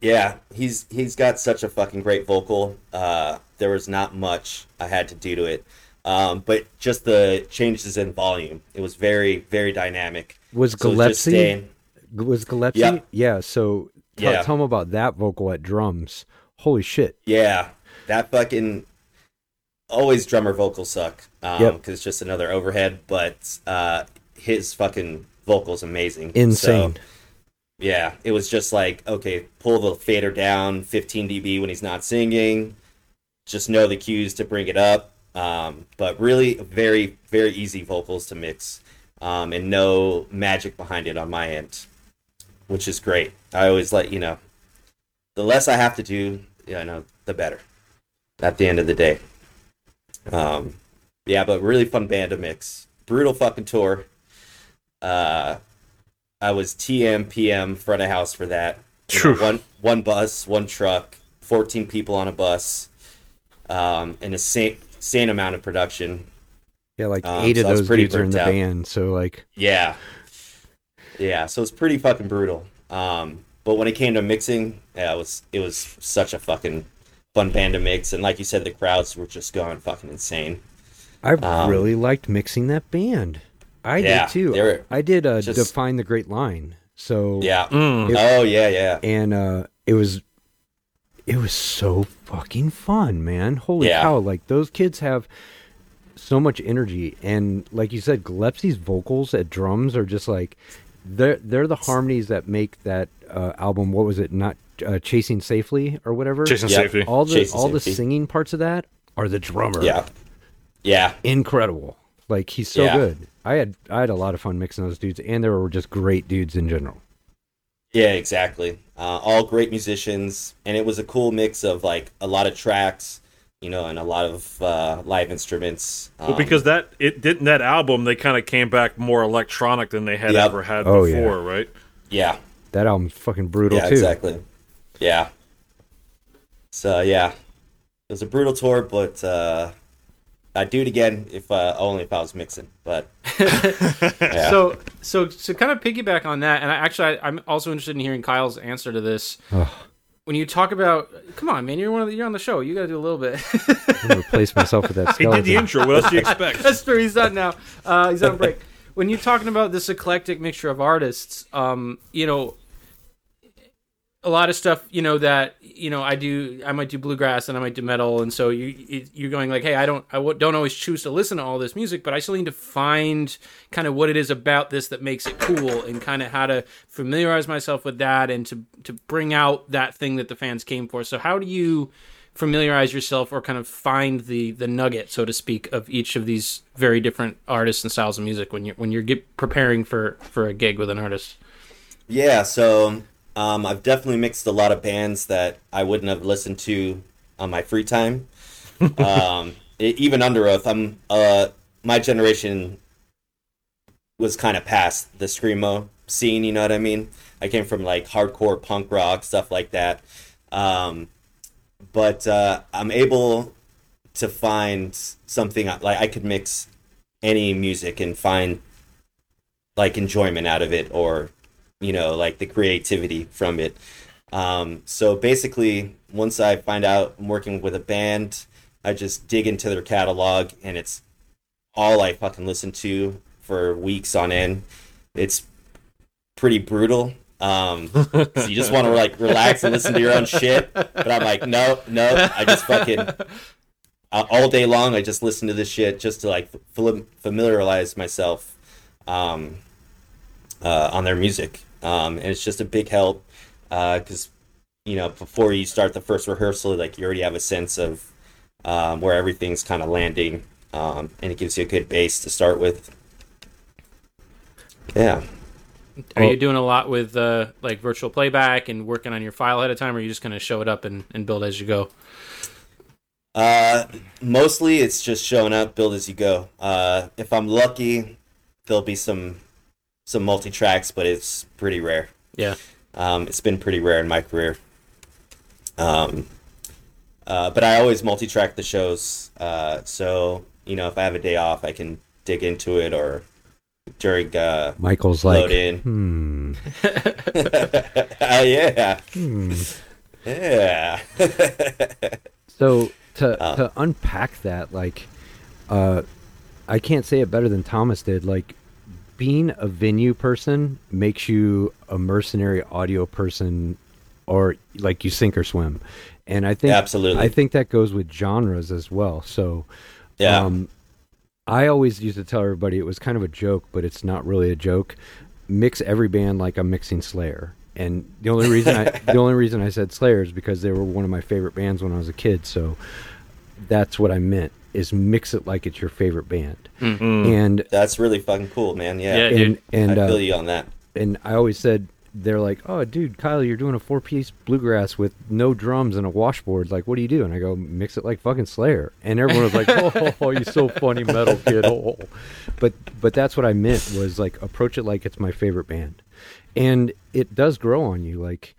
Speaker 4: yeah, he's he's got such a fucking great vocal. Uh, there was not much I had to do to it. um, but just the changes in volume. It was very very dynamic.
Speaker 2: Was
Speaker 4: So
Speaker 2: Gillespie?
Speaker 4: staying-
Speaker 2: was Gillespie?
Speaker 4: Yeah.
Speaker 2: Yeah. So t-
Speaker 4: Yeah.
Speaker 2: tell him about that vocal at drums. Holy shit!
Speaker 4: Yeah, that fucking always drummer vocals suck because
Speaker 2: Yep.
Speaker 4: it's just another overhead. But uh, his fucking vocals amazing,
Speaker 2: Insane.
Speaker 4: So, yeah, it was just like okay, pull the fader down 15 dB when he's not singing. Just know the cues to bring it up. Um, but really, very very easy vocals to mix, um, and no magic behind it on my end, which is great. I always let you know the less I have to do, you know, the better. At the end of the day. Um, yeah, but really fun band to mix. Brutal fucking tour. Uh, I was TM PM front of house for that. You know, one one bus, one truck, fourteen people on a bus, um, and a same same amount of production.
Speaker 2: Yeah, like
Speaker 4: Um,
Speaker 2: eight
Speaker 4: so
Speaker 2: of those
Speaker 4: pretty
Speaker 2: dudes are in the
Speaker 4: out.
Speaker 2: band. So like,
Speaker 4: Yeah. Yeah, so it's pretty fucking brutal. Um, but when it came to mixing, yeah, it was it was such a fucking fun band to mix, and like you said, the crowds were just going fucking insane.
Speaker 2: I
Speaker 4: Um,
Speaker 2: really liked mixing that band. I
Speaker 4: Yeah,
Speaker 2: did too.
Speaker 4: were
Speaker 2: I did uh,
Speaker 4: just-
Speaker 2: define the great line. So
Speaker 4: Yeah.
Speaker 1: Mm.
Speaker 4: Oh yeah, yeah.
Speaker 2: and uh, it was it was so fucking fun, man. Holy
Speaker 4: Yeah.
Speaker 2: cow! Like those kids have so much energy, and like you said, Gillespie's vocals at drums are just like they're they're the harmonies that make that uh, album. What was it? Not uh, chasing safely or whatever.
Speaker 1: Chasing
Speaker 4: Yeah.
Speaker 1: safety.
Speaker 2: all the
Speaker 4: Chasing
Speaker 2: all the singing parts of that are the drummer.
Speaker 4: Yeah. Yeah.
Speaker 2: incredible. Like he's so
Speaker 4: Yeah.
Speaker 2: good. I had I had a lot of fun mixing those dudes, and they were just great dudes in general.
Speaker 4: Yeah, exactly. Uh, all great musicians, and it was a cool mix of like a lot of tracks, you know, and a lot of uh, live instruments.
Speaker 1: Well,
Speaker 4: Um,
Speaker 1: because that it didn't that album, they kind of came back more electronic than they had
Speaker 4: Yep.
Speaker 1: ever had
Speaker 2: Oh, yeah.
Speaker 1: before, right?
Speaker 4: yeah,
Speaker 2: That album's fucking brutal
Speaker 4: yeah,
Speaker 2: too.
Speaker 4: exactly. Yeah. So yeah, it was a brutal tour, but uh, I'd do it again if uh, only if I was mixing. But yeah.
Speaker 3: So, so, so, kind of piggyback on that, and I actually, I, I'm also interested in hearing Kyle's answer to this. When you talk about, come on, man, you're one of the, you're on the show. You got to do a little bit.
Speaker 2: I'm gonna replace myself with that
Speaker 1: He did the intro. What else do you expect?
Speaker 3: That's true. He's not now. Uh, he's on break. When you're talking about this eclectic mixture of artists, um, you know, a lot of stuff, you know, that you know, I do. I might do bluegrass and I might do metal, and so you you- you're going like, hey, I don't I don't always choose to listen to all this music, but I still need to find kind of what it is about this that makes it cool, and kind of how to familiarize myself with that, and to to bring out that thing that the fans came for. So how do you familiarize yourself or kind of find the the nugget so to speak of each of these very different artists and styles of music when you're when you're get, preparing for for a gig with an artist
Speaker 4: Yeah, so um, I've definitely mixed a lot of bands that I wouldn't have listened to on my free time. um, e- even Underoath, I'm uh, my generation was kind of past the screamo scene. You know what I mean? I came from like hardcore punk rock stuff like that. Um, but uh, I'm able to find something like I could mix any music and find like enjoyment out of it or you know like the creativity from it. Um, so basically once i find out i'm working with a band i just dig into their catalog and it's all i fucking listen to for weeks on end. It's pretty brutal. Um, you just want to like relax and listen to your own shit. But i'm like no no i just fucking uh, all day long i just listen to this shit just to like fam- familiarize myself um, uh, on their music, um, and it's just a big help because you know before you start the first rehearsal, like you already have a sense of um, where everything's kind of landing, um, and it gives you a good base to start with. Yeah,
Speaker 3: are
Speaker 2: Well-
Speaker 3: you doing a lot with uh, like virtual playback and working on your file ahead of time or are you just going to show it up and, and build as you go
Speaker 4: uh, mostly it's just showing up, build as you go. Uh, if I'm lucky, there'll be some some multi tracks, but it's pretty rare.
Speaker 3: yeah
Speaker 4: Um, it's been pretty rare in my career. Um, uh, but I always multi-track the shows, uh, so you know if I have a day off, I can dig into it or during uh,
Speaker 2: Michael's like,
Speaker 4: load in.
Speaker 2: hmm,
Speaker 4: oh yeah,
Speaker 2: hmm.
Speaker 4: yeah.
Speaker 2: So to
Speaker 4: Uh.
Speaker 2: to unpack that, like, uh, I can't say it better than Thomas did. Like being a venue person makes you a mercenary audio person, or like you sink or swim. And I think
Speaker 4: Absolutely.
Speaker 2: I think that goes with genres as well. So
Speaker 4: Yeah.
Speaker 2: um, I always used to tell everybody it was kind of a joke, but it's not really a joke. Mix every band like I'm mixing Slayer. And the only reason I the only reason I said Slayer is because they were one of my favorite bands when I was a kid. So that's what I meant is mix it like it's your favorite band. And
Speaker 4: That's really fucking cool, man. Yeah.
Speaker 3: Yeah,
Speaker 2: and
Speaker 3: dude.
Speaker 2: and
Speaker 4: I
Speaker 2: uh,
Speaker 4: feel you on that.
Speaker 2: and I always said they're like, "Oh, dude, Kyle, you're doing a four-piece bluegrass with no drums and a washboard. Like, what do you do?" And I go, "Mix it like fucking Slayer." And everyone was like, "Oh, you're so funny, metal kid." Oh. But but that's what I meant was like approach it like it's my favorite band, and it does grow on you. Like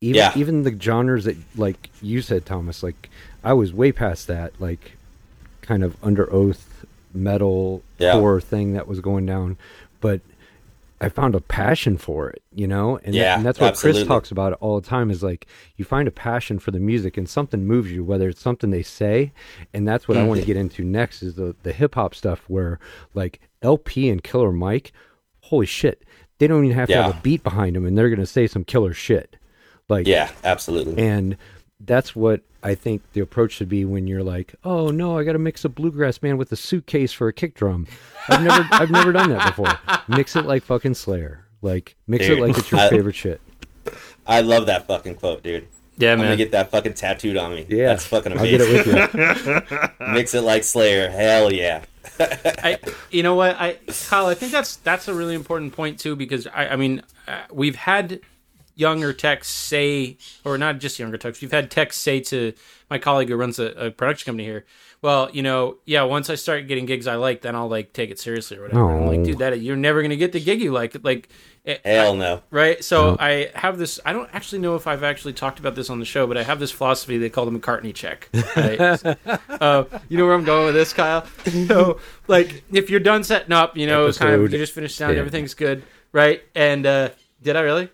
Speaker 2: even
Speaker 4: Yeah.
Speaker 2: even the genres that like you said, Thomas. Like I was way past that. Like kind of Underoath metal
Speaker 4: Yeah.
Speaker 2: core thing that was going down, but I found a passion for it, you know, and, that- and that's what
Speaker 4: absolutely.
Speaker 2: Chris talks about all the time. Is like you find a passion for the music and something moves you, whether it's something they say, and that's what I
Speaker 4: Mm-hmm.
Speaker 2: want to get into next is the the hip hop stuff where like El-P and Killer Mike, holy shit, they don't even have to have a beat behind them, and they're gonna say some killer shit, like
Speaker 4: Yeah, absolutely.
Speaker 2: and that's what I think the approach should be when you're like, oh no, I got to mix a bluegrass band with a suitcase for a kick drum. I've never, I've never done that before. Mix it like fucking Slayer. Like mix
Speaker 4: Dude,
Speaker 2: it like it's your
Speaker 4: I-
Speaker 2: favorite shit.
Speaker 4: I love that fucking quote, dude.
Speaker 3: Yeah,
Speaker 4: I'm gonna
Speaker 3: man.
Speaker 4: get that fucking tattooed on me.
Speaker 2: Yeah,
Speaker 4: That's fucking amazing.
Speaker 2: I'll get
Speaker 4: amazing.
Speaker 2: it with you.
Speaker 4: Mix it like Slayer. Hell yeah.
Speaker 3: I, you know what, I, Kyle, I think that's that's a really important point too because I, I mean, uh, we've had younger techs say, or not just younger techs, we've had techs say to my colleague who runs a, a production company here. Well, you know, yeah. Once I start getting gigs I like, then I'll like take it seriously or whatever. I'm like, dude, that you're never gonna get the gig you like. Like, it,
Speaker 4: Hell no.
Speaker 3: right? So I have this. I don't actually know if I've actually talked about this on the show, but I have this philosophy they call the McCartney check. Right? uh, you know where I'm going with this, Kyle? So, like, if you're done setting up, you know, kind of you just finished sound,
Speaker 2: 10.
Speaker 3: everything's good, right? And uh, did I really?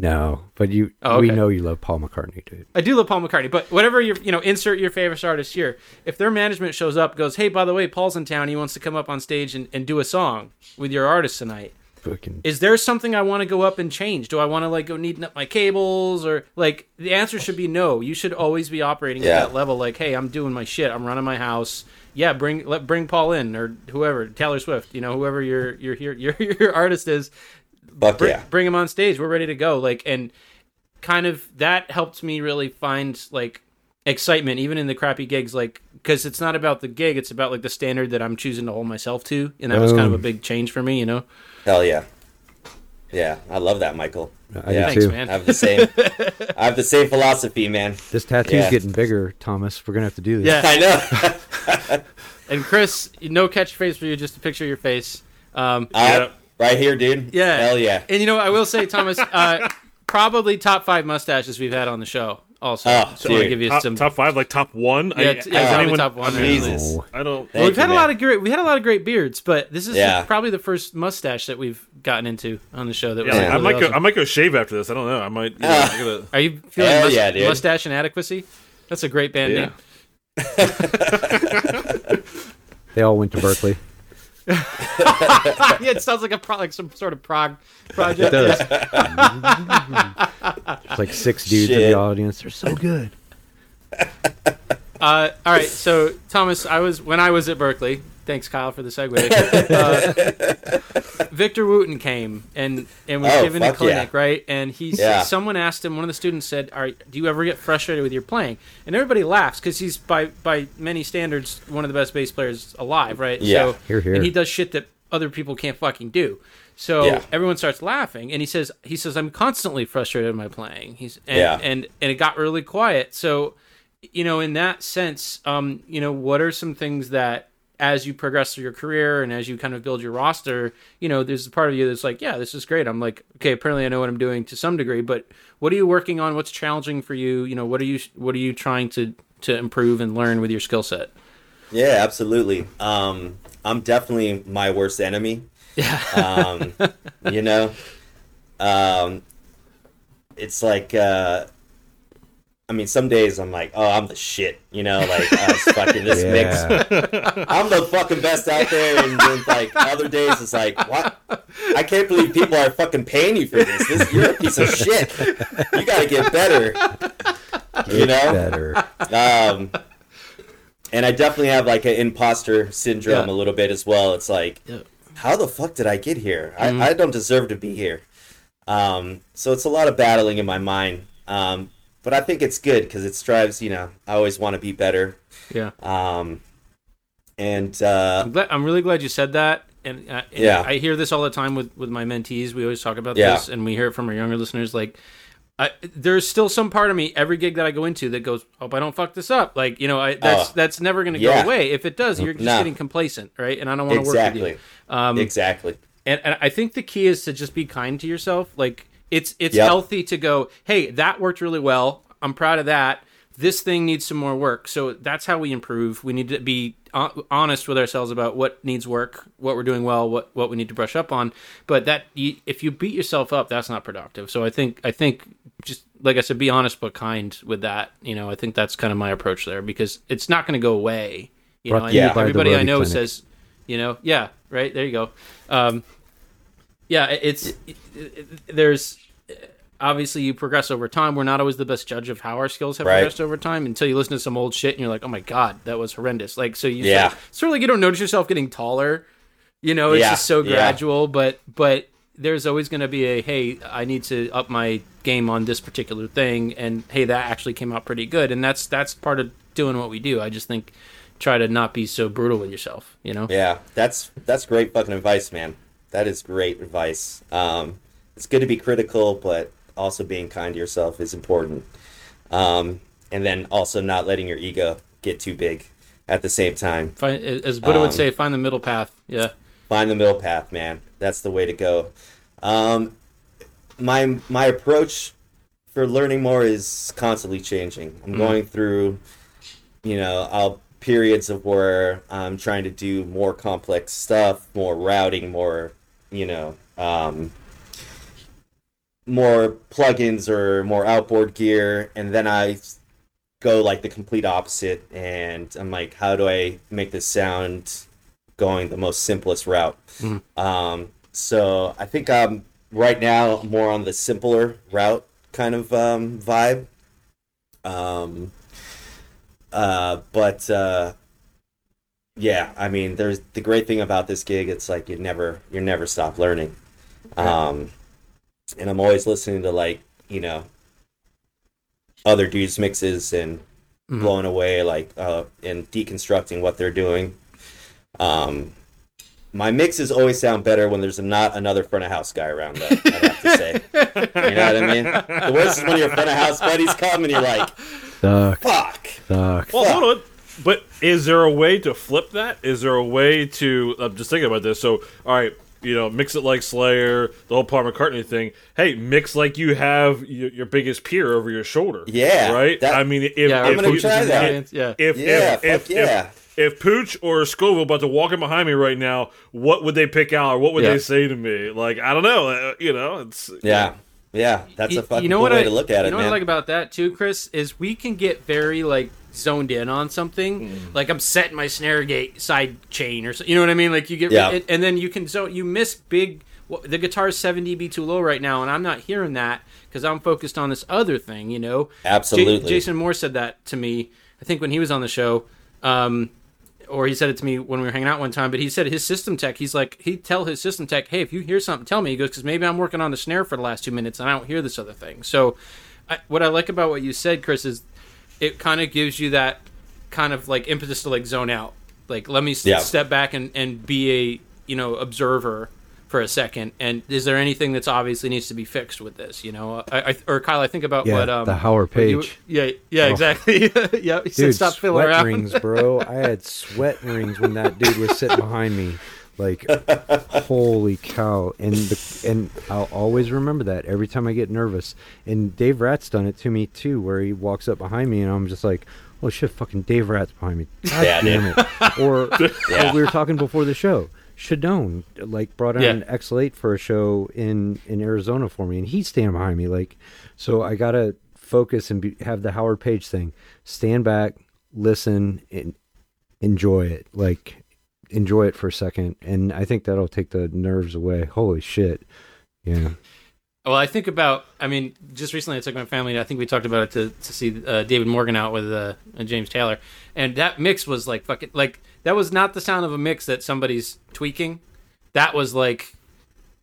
Speaker 2: No, but you,
Speaker 3: Oh,
Speaker 2: we know you love Paul McCartney, dude.
Speaker 3: I do love Paul McCartney, but whatever your you know, insert your favorite artist here. If their management shows up, goes, hey, by the way, Paul's in town. He wants to come up on stage and, and do a song with your artist tonight.
Speaker 2: Fucking
Speaker 3: is there something I want to go up and change? Do I want to like go neaten up my cables or like the answer should be no. You should always be operating
Speaker 4: Yeah.
Speaker 3: at that level. Like, hey, I'm doing my shit. I'm running my house. Yeah, bring let bring Paul in or whoever Taylor Swift. You know, whoever your your your your, your artist is.
Speaker 4: Fuck
Speaker 3: Bring,
Speaker 4: yeah.
Speaker 3: bring him on stage. We're ready to go. Like and kind of that helped me really find like excitement even in the crappy gigs like because it's not about the gig it's about like the standard that i'm choosing to hold myself to and that was kind of a big change for me you know
Speaker 4: Hell yeah. Yeah, I love that, Michael.
Speaker 2: I
Speaker 4: yeah.
Speaker 2: do
Speaker 3: thanks
Speaker 2: too.
Speaker 3: man
Speaker 4: I have the same. I have the same philosophy, man.
Speaker 2: This tattoo's
Speaker 4: Yeah.
Speaker 2: getting bigger, Thomas. We're gonna have to do this.
Speaker 3: yeah
Speaker 4: I know.
Speaker 3: And Chris, no catchphrase for you, just a picture of your face. Um,
Speaker 4: Uh, right here, dude.
Speaker 3: yeah,
Speaker 4: Hell yeah.
Speaker 3: And you know, I will say, Thomas, uh, probably top five mustaches we've had on the show. Also,
Speaker 4: Oh,
Speaker 3: so I want give you
Speaker 1: top,
Speaker 3: some.
Speaker 1: top five, like top one.
Speaker 3: Yeah,
Speaker 1: I,
Speaker 3: t-
Speaker 1: has
Speaker 3: yeah,
Speaker 1: anyone-
Speaker 3: top one.
Speaker 1: I
Speaker 4: Jesus.
Speaker 1: I don't.
Speaker 3: well, we've had
Speaker 4: you,
Speaker 3: a lot of great. We had a lot of great beards, but this is
Speaker 4: Yeah.
Speaker 3: probably the first mustache that we've gotten into on the show. That was
Speaker 1: Yeah,
Speaker 3: really
Speaker 1: I might go. I might go shave after this. I don't know. I might. You know. I gotta,
Speaker 3: Are you feeling
Speaker 4: Hell
Speaker 3: mus-
Speaker 4: yeah, dude.
Speaker 3: mustache inadequacy? That's a great band
Speaker 1: Yeah.
Speaker 3: name.
Speaker 2: They all went to Berklee.
Speaker 3: yeah, it sounds like a pro- like some sort of prog project.
Speaker 2: It
Speaker 3: project.
Speaker 2: does. It's like six dudes in the audience. They're so good.
Speaker 3: Uh, all right, so Thomas, I was when I was at Berklee. Thanks, Kyle, for the segue. Uh, Victor Wooten came and and was
Speaker 4: Oh,
Speaker 3: given a clinic,
Speaker 4: yeah.
Speaker 3: right? And he
Speaker 4: Yeah.
Speaker 3: someone asked him. One of the students said, "Are do you ever get frustrated with your playing?" And everybody laughs because he's by by many standards one of the best bass players alive, right?
Speaker 4: Yeah.
Speaker 3: So,
Speaker 2: Hear, hear.
Speaker 3: And he does shit that other people can't fucking do. So
Speaker 4: Yeah.
Speaker 3: everyone starts laughing, and he says, "He says I'm constantly frustrated with my playing." He's and,
Speaker 4: Yeah.
Speaker 3: and and it got really quiet. So you know, in that sense, um, you know, what are some things that as you progress through your career and as you kind of build your roster, you know, there's a part of you that's like, yeah, this is great. I'm like, okay, apparently I know what I'm doing to some degree, but what are you working on? What's challenging for you? You know, what are you what are you trying to to improve and learn with your skill set?
Speaker 4: Yeah, absolutely. Um, I'm definitely my worst enemy.
Speaker 3: Yeah.
Speaker 4: Um, you know, um, it's like uh, I mean, some days I'm like, oh, I'm the shit, you know, like it's fucking this mix. I'm the fucking best out there, and then like other days it's like, what? I can't believe people are fucking paying you for this. This you're a piece of shit. You gotta get better. You know.
Speaker 2: Better.
Speaker 4: Um, and I definitely have like an imposter syndrome
Speaker 3: Yeah.
Speaker 4: a little bit as well. It's like,
Speaker 3: Yeah.
Speaker 4: how the fuck did I get here?
Speaker 3: Mhm.
Speaker 4: I, I don't deserve to be here. Um, so it's a lot of battling in my mind. Um, but I think it's good because it strives. You know, I always want to be better.
Speaker 3: Yeah.
Speaker 4: Um, and uh,
Speaker 3: I'm, glad, I'm really glad you said that. And, uh, and
Speaker 4: Yeah.
Speaker 3: I hear this all the time with, with my mentees. We always talk about
Speaker 4: Yeah.
Speaker 3: this, and we hear it from our younger listeners. Like, I, there's still some part of me every gig that I go into that goes, "Hope I don't fuck this up." Like, you know, I, that's
Speaker 4: Oh.
Speaker 3: that's never going to
Speaker 4: Yeah.
Speaker 3: go away. If it does, you're just
Speaker 4: No.
Speaker 3: getting complacent, right? And I don't want to work
Speaker 4: exactly,
Speaker 3: with you. Um,
Speaker 4: exactly.
Speaker 3: and, and I think the key is to just be kind to yourself. Like it's it's
Speaker 4: Yep.
Speaker 3: healthy to go, hey, that worked really well. I'm proud of that. This thing needs some more work. So that's how we improve. We need to be hon- honest with ourselves about what needs work, what we're doing well, what what we need to brush up on. But that you, if you beat yourself up, that's not productive. So I think I think just like I said, be honest but kind with that. You know, I think that's kind of my approach there because it's not going to go away. You
Speaker 2: Brought
Speaker 3: know,
Speaker 2: to you
Speaker 3: I-
Speaker 4: by
Speaker 3: everybody I know
Speaker 2: Clinic.
Speaker 3: says, you know, yeah, right there you go. Um, yeah, it's it, it, there's obviously you progress over time. We're not always the best judge of how our skills have
Speaker 4: Right.
Speaker 3: progressed over time until you listen to some old shit and you're like, oh my god, that was horrendous. Like so you
Speaker 4: Yeah.
Speaker 3: sort of like you don't notice yourself getting taller. You know, it's
Speaker 4: Yeah,
Speaker 3: just so
Speaker 4: yeah.
Speaker 3: gradual, but but there's always going to be a hey, I need to up my game on this particular thing, and hey, that actually came out pretty good, and that's that's part of doing what we do. I just think try to not be so brutal with yourself. You know,
Speaker 4: Yeah, that's that's great fucking advice, man. That is great advice. Um, it's good to be critical, but also being kind to yourself is important. Um, and then also not letting your ego get too big at the same time.
Speaker 3: find, as Buddha would
Speaker 4: Um,
Speaker 3: say, find the middle path. Yeah.
Speaker 4: Find the middle path, man. That's the way to go. Um, my my approach for learning more is constantly changing. I'm going through, you know, I'll periods of where I'm trying to do more complex stuff, more routing, more, you know, um, more plugins or more outboard gear, and then I go like the complete opposite, and I'm like, how do I make this sound going the most simplest route?
Speaker 3: Mhm.
Speaker 4: Um, so I think I'm right now more on the simpler route kind of um, vibe. Um, uh, but uh, yeah, I mean, there's the great thing about this gig. It's like you never, you never stop learning. Um, and I'm always listening to like you know other dudes' mixes and
Speaker 3: Mhm.
Speaker 4: blown away, like uh, and deconstructing what they're doing. Um, my mixes always sound better when there's not another front of house guy around. Though I have to say, you know what I mean. The worst is when your front of house buddies come and you're like,
Speaker 2: Suck,
Speaker 4: "Fuck."
Speaker 2: suck.
Speaker 1: Well, hold on. But is there a way to flip that? Is there a way to? I'm just thinking about this. So, all right, you know, mix it like Slayer, the whole Paul McCartney thing. Hey, mix like you have your, your biggest peer over your shoulder.
Speaker 4: Yeah,
Speaker 1: right.
Speaker 4: that-
Speaker 1: I mean, if
Speaker 3: yeah,
Speaker 1: if,
Speaker 4: I'm gonna
Speaker 1: you-
Speaker 4: try that.
Speaker 3: Yeah.
Speaker 1: if
Speaker 4: Yeah,
Speaker 1: if, if,
Speaker 4: yeah.
Speaker 1: if if Pooch or Scovill about to walk in behind me right now, what would they pick out, or what would
Speaker 3: Yeah.
Speaker 1: they say to me? Like, I don't know. uh, You know, it's
Speaker 4: Yeah, yeah, that's a fucking
Speaker 3: you know
Speaker 4: cool
Speaker 3: what
Speaker 4: way
Speaker 3: I,
Speaker 4: to look at
Speaker 3: you
Speaker 4: it,
Speaker 3: know
Speaker 4: man.
Speaker 3: what I like about that too, Chris, is we can get very like zoned in on something.
Speaker 4: Mm.
Speaker 3: Like I'm setting my snare gate side chain or so, you know what I mean. Like you get
Speaker 4: Yeah.
Speaker 3: and, then you can so you miss big. well, The guitar's 7 dB too low right now, and I'm not hearing that because I'm focused on this other thing. You know,
Speaker 4: Absolutely.
Speaker 3: Jason Moore said that to me. I think when he was on the show. Um, or he said it to me when we were hanging out one time, but he said his system tech, he's like, he'd tell his system tech, hey, if you hear something, tell me. He goes, because maybe I'm working on the snare for the last two minutes and I don't hear this other thing. So, I, what I like about what you said, Chris, is it kind of gives you that kind of like impetus to like zone out. Like, let me s-
Speaker 4: Yeah.
Speaker 3: step back and, and be a, you know, observer for a second. And is there anything that's obviously needs to be fixed with this? You know, I, I or Kyle, I think about
Speaker 2: Yeah,
Speaker 3: what um,
Speaker 2: the Howard
Speaker 3: what you-
Speaker 2: Page.
Speaker 3: yeah, yeah,
Speaker 2: Oh.
Speaker 3: exactly. yeah, he said
Speaker 2: Dude,
Speaker 3: stop fiddling
Speaker 2: sweat
Speaker 3: around.
Speaker 2: rings, bro. I had sweat rings when that dude was sitting behind me. Like, holy cow! And the and I'll always remember that every time I get nervous. And Dave Rat's done it to me too, where he walks up behind me and I'm just like, "Oh shit, fucking Dave Rat's behind me!" God
Speaker 4: Yeah,
Speaker 2: damn it! Or
Speaker 4: Yeah.
Speaker 2: or we were talking before the show. Shadone like brought out
Speaker 3: Yeah.
Speaker 2: an X8 for a show in in Arizona for me, and he's standing behind me. Like, so I gotta focus and be, have the Howard Page thing. Stand back, listen, and enjoy it. Like enjoy it for a second, and I think that'll take the nerves away. Holy shit! Yeah.
Speaker 3: Well, I think about. I mean, just recently I took my family. I think we talked about it to to see uh, David Morgan out with uh, James Taylor, and that mix was like fucking like that was not the sound of a mix that somebody's tweaking. That was like,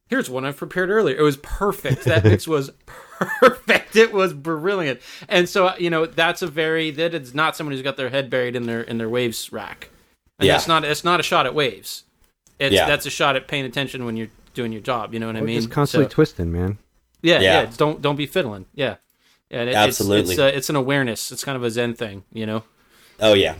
Speaker 3: here's one I've prepared earlier. It was perfect. That mix was perfect. It was brilliant. And so you know that's a very that is not someone who's got their head buried in their in their waves rack. And
Speaker 4: Yeah.
Speaker 3: that's not it's not a shot at waves. It's
Speaker 4: Yeah.
Speaker 3: that's a shot at paying attention when you're doing your job. You know what I mean?
Speaker 2: just constantly
Speaker 3: So-
Speaker 2: twisting, man.
Speaker 3: yeah,
Speaker 4: Yeah.
Speaker 3: yeah. Don't don't be fiddling. Yeah, yeah. it-
Speaker 4: Absolutely.
Speaker 3: It's it's, uh, it's an awareness. It's kind of a zen thing, you know.
Speaker 4: Oh yeah.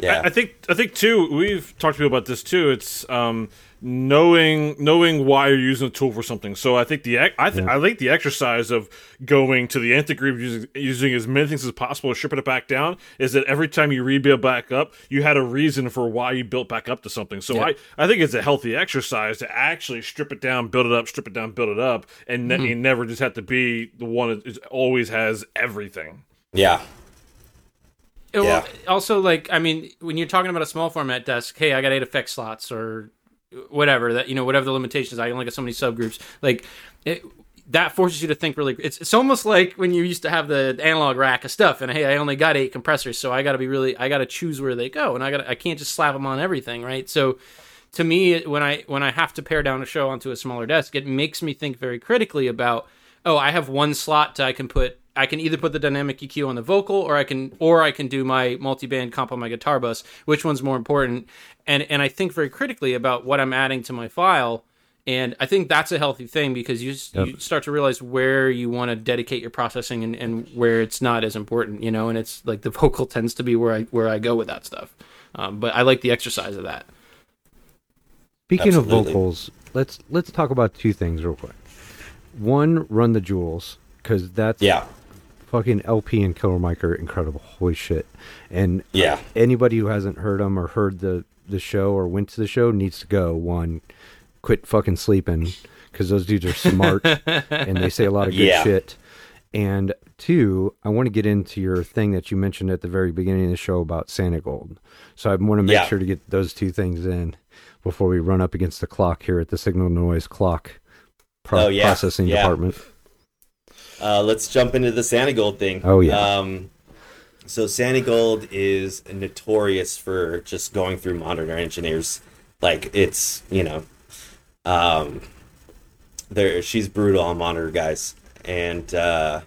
Speaker 4: Yeah.
Speaker 1: I, I think I think too. We've talked to people about this too. It's um, knowing knowing why you're using a tool for something. So I think the ec- I, th- I like the exercise of going to the nth degree of using, using as many things as possible, stripping it back down. Is that every time you rebuild back up, you had a reason for why you built back up to something. So
Speaker 3: Yeah.
Speaker 1: I I think it's a healthy exercise to actually strip it down, build it up, strip it down, build it up, and ne- mm-hmm. you never just have to be the one that always has everything.
Speaker 4: Yeah.
Speaker 3: It
Speaker 4: Yeah.
Speaker 3: Also, like, I mean, when you're talking about a small format desk, hey, I got eight effect slots or whatever that you know, whatever the limitations. I only got so many subgroups. Like, it, that forces you to think really. It's it's almost like when you used to have the analog rack of stuff, and hey, I only got eight compressors, so I got to be really, I got to choose where they go, and I got, I can't just slap them on everything, right? So. To me, when I when I have to pare down a show onto a smaller desk, it makes me think very critically about oh, I have one slot I can put I can either put the dynamic EQ on the vocal or I can or I can do my multi-band comp on my guitar bus. Which one's more important? And and I think very critically about what I'm adding to my file. And I think that's a healthy thing because you, s you start to realize where you want to dedicate your processing and, and where it's not as important, you know. And it's like the vocal tends to be where I where I go with that stuff. Um, but I like the exercise of that.
Speaker 2: Speaking
Speaker 4: Absolutely.
Speaker 2: of vocals, let's let's talk about two things real quick. One, run the jewels because that's
Speaker 4: Yeah.
Speaker 2: Fucking El-P and Killer Mike are incredible. Holy shit! And
Speaker 4: Yeah.
Speaker 2: anybody who hasn't heard them or heard the the show or went to the show needs to go. One, quit fucking sleeping because those dudes are smart and they say a lot of good
Speaker 4: Yeah.
Speaker 2: shit. And two, I want to get into your thing that you mentioned at the very beginning of the show about Santigold. So I want to make
Speaker 4: Yeah.
Speaker 2: sure to get those two things in before we run up against the clock here at the Signal Noise Clock pro-
Speaker 4: Oh, yeah.
Speaker 2: processing department.
Speaker 4: Uh, let's jump into the Santigold thing.
Speaker 2: Oh, yeah.
Speaker 4: Um, so Santigold is notorious for just going through monitor engineers. Like it's you know, um, there she's brutal on monitor guys, and uh,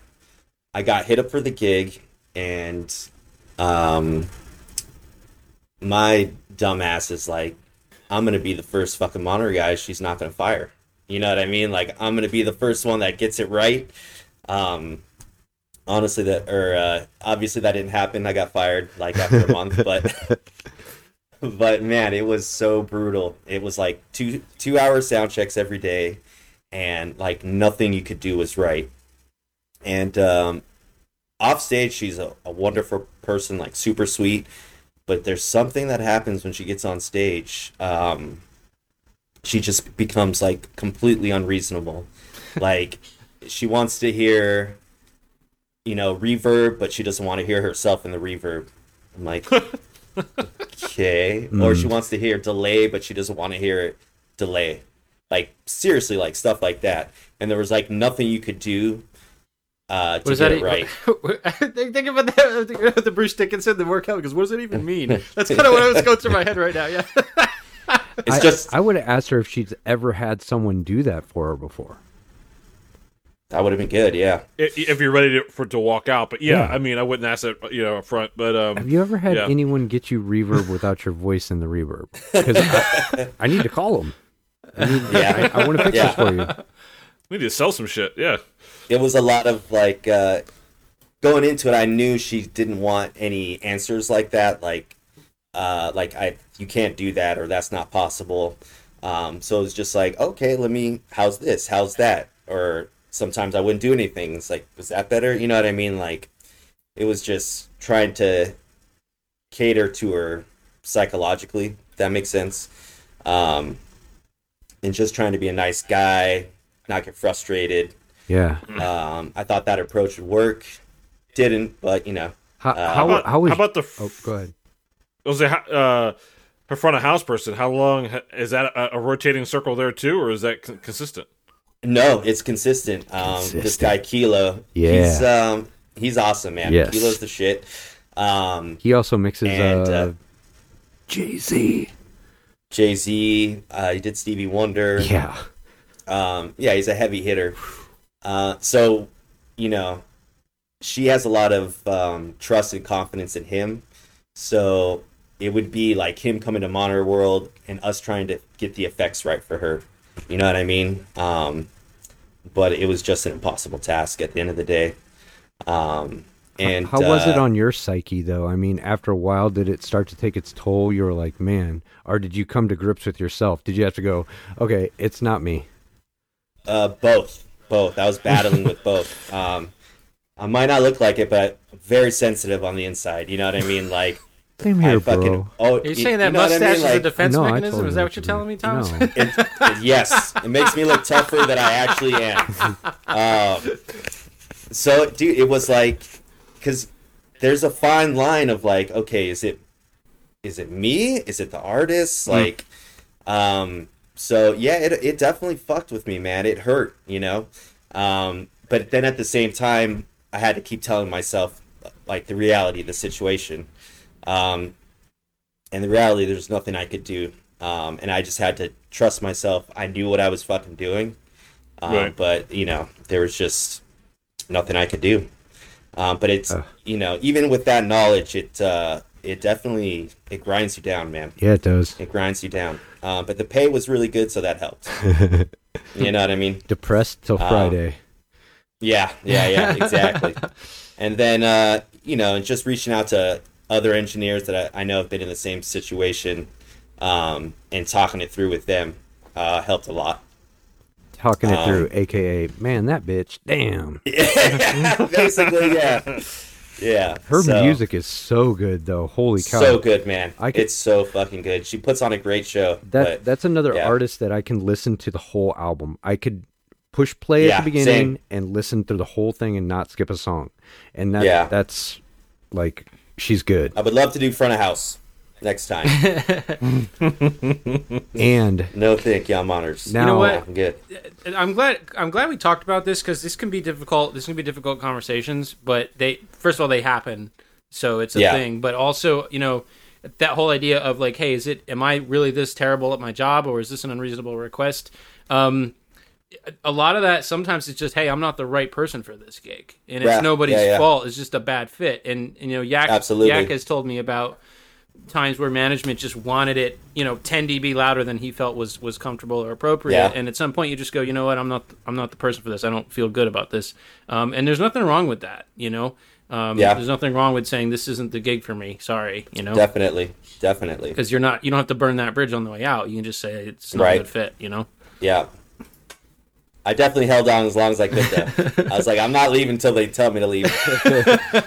Speaker 4: I got hit up for the gig, and um, my dumbass is like, I'm gonna be the first fucking monitor guy she's not gonna fire. You know what I mean? Like I'm gonna be the first one that gets it right. Um, honestly, that or uh, obviously that didn't happen. I got fired like after a month, but but man, it was so brutal. It was like two two hour sound checks every day, and like nothing you could do was right. And um, off stage, she's a, a wonderful person, like super sweet. But there's something that happens when she gets on stage. Um, she just becomes like completely unreasonable. Like she wants to hear, you know, reverb, but she doesn't want to hear herself in the reverb. I'm like, okay. Or she wants to hear delay, but she doesn't want to hear it delay. Like seriously, like stuff like that. And there was like nothing you could do uh, to
Speaker 3: What is
Speaker 4: get
Speaker 3: that?
Speaker 4: it right.
Speaker 3: think, think about that, think the Bruce Dickinson, the workout, because what does it even mean? That's kind of what I was going through my head right now. Yeah.
Speaker 4: It's
Speaker 2: I,
Speaker 4: just
Speaker 2: I would have asked her if she's ever had someone do that for her before.
Speaker 4: That would have been good. Yeah.
Speaker 1: I- If you're ready to, for to walk out, but yeah,
Speaker 2: Yeah.
Speaker 1: I mean, I wouldn't ask it, you know, up front, but um,
Speaker 2: Have you ever had
Speaker 1: Yeah.
Speaker 2: anyone get you reverb without your voice in the reverb? Because I, I need to call them. I, need,
Speaker 4: Yeah.
Speaker 2: I, I want to fix
Speaker 4: Yeah.
Speaker 2: this for you.
Speaker 1: we need to sell some shit. Yeah,
Speaker 4: it was a lot of like uh, going into it. I knew she didn't want any answers like that, like uh, like I you can't do that or that's not possible. Um, so it was just like, okay, let me. How's this? How's that? Or sometimes I wouldn't do anything. It's like, was that better? You know what I mean? Like it was just trying to cater to her psychologically. If that makes sense. Um, and just trying to be a nice guy, not get frustrated
Speaker 2: Yeah.
Speaker 4: um, I thought that approach would work. didn't, but you know,
Speaker 2: How
Speaker 4: Uh,
Speaker 2: how,
Speaker 1: How about,
Speaker 2: how was
Speaker 1: how about the?
Speaker 2: Oh, go ahead.
Speaker 1: was it uh, her front of house person? How long is that a, a rotating circle there too, or is that con- consistent?
Speaker 4: No, it's consistent. Um, This guy Kilo,
Speaker 2: Yeah.
Speaker 4: he's um, he's awesome, man.
Speaker 2: Yes.
Speaker 4: Kilo's the shit. Um,
Speaker 2: He also mixes
Speaker 4: And,
Speaker 2: uh,
Speaker 4: uh,
Speaker 2: Jay Z.
Speaker 4: Jay Z, uh, he did Stevie Wonder.
Speaker 2: Yeah.
Speaker 4: Um, yeah, he's a heavy hitter. Uh, so, you know, she has a lot of um, trust and confidence in him. So it would be like him coming to Monitor World and us trying to get the effects right for her. You know what I mean? Um, but it was just an impossible task at the end of the day. Um, and
Speaker 2: how was it
Speaker 4: uh,
Speaker 2: on your psyche though? I mean, after a while, did it start to take its toll? You were like, man, or did you come to grips with yourself? Did you have to go, okay, it's not me?
Speaker 4: Uh, both, both. I was battling with both. Um, I might not look like it, but very sensitive on the inside. You know what I mean? Like,
Speaker 2: Same
Speaker 4: I
Speaker 2: here,
Speaker 4: fucking.
Speaker 2: bro.
Speaker 4: Oh,
Speaker 3: Are you
Speaker 4: y-
Speaker 3: saying that
Speaker 4: you know what I
Speaker 3: mustache
Speaker 4: mean?
Speaker 3: is a defense
Speaker 2: No,
Speaker 3: mechanism?
Speaker 2: totally
Speaker 3: is that what you're telling me,
Speaker 2: you
Speaker 3: Thomas?
Speaker 2: No.
Speaker 4: it, it- yes, it makes me look tougher than I actually am. Um, so, dude, it was like, because there's a fine line of like, okay, is it, is it me? Is it the artist? Like, um, so yeah, it it definitely fucked with me, man. It hurt, you know. Um, but then at the same time, I had to keep telling myself like the reality of the situation. Um, and the reality, there's nothing I could do. Um, and I just had to trust myself. I knew what I was fucking doing. Um,
Speaker 1: Right.
Speaker 4: But, you know, there was just nothing I could do. Um, but it's,
Speaker 2: Ugh.
Speaker 4: you know, even with that knowledge, it, uh, it definitely, it grinds you down, man.
Speaker 2: Yeah, it does.
Speaker 4: It grinds you down. Um, but the pay was really good, so that helped. you know what I mean?
Speaker 2: Depressed till
Speaker 4: Um,
Speaker 2: Friday.
Speaker 4: Yeah, yeah, yeah, exactly. and then, uh, you know, just reaching out to other engineers that I, I know have been in the same situation um, and talking it through with them uh, helped a lot.
Speaker 2: Talking it
Speaker 4: um,
Speaker 2: through, aka, man, that bitch, damn.
Speaker 4: Basically, yeah. Yeah.
Speaker 2: Her
Speaker 4: so-
Speaker 2: music is so good, though. Holy cow!
Speaker 4: So good, man.
Speaker 2: I
Speaker 4: It's so fucking good. She puts on a great show.
Speaker 2: That
Speaker 4: but
Speaker 2: that's another
Speaker 4: yeah.
Speaker 2: artist that I can listen to the whole album. I could push play
Speaker 4: Yeah,
Speaker 2: at the beginning
Speaker 4: same.
Speaker 2: and listen through the whole thing and not skip a song. And that
Speaker 4: Yeah.
Speaker 2: that's like she's good.
Speaker 4: I would love to do front of house next time.
Speaker 2: And
Speaker 4: no, thank you. I'm honors.
Speaker 2: now
Speaker 3: know what?
Speaker 4: I'm good.
Speaker 3: I'm glad. I'm glad we talked about this because this can be difficult. This can be difficult conversations. But they, first of all, they happen, so it's a
Speaker 4: Yeah.
Speaker 3: thing. But also, you know, that whole idea of like, hey, is it? Am I really this terrible at my job, or is this an unreasonable request? Um, a lot of that sometimes it's just, hey, I'm not the right person for this gig, and it's
Speaker 4: Yeah,
Speaker 3: nobody's
Speaker 4: yeah, yeah.
Speaker 3: fault. It's just a bad fit. And you know, Yak,
Speaker 4: Absolutely.
Speaker 3: Yak has told me about times where management just wanted it, you know, 10 dB louder than he felt was was comfortable or appropriate.
Speaker 4: Yeah.
Speaker 3: And at some point, you just go, you know what, I'm not I'm not the person for this. I don't feel good about this. Um, and there's nothing wrong with that, you know. Um,
Speaker 4: Yeah.
Speaker 3: There's nothing wrong with saying this isn't the gig for me. Sorry, you know,
Speaker 4: Definitely. Definitely.
Speaker 3: because you're not you don't have to burn that bridge on the way out. You can just say it's not
Speaker 4: Right.
Speaker 3: a good fit, you know.
Speaker 4: Yeah. I definitely held on as long as I could, though. I was like, I'm not leaving until they tell me to leave.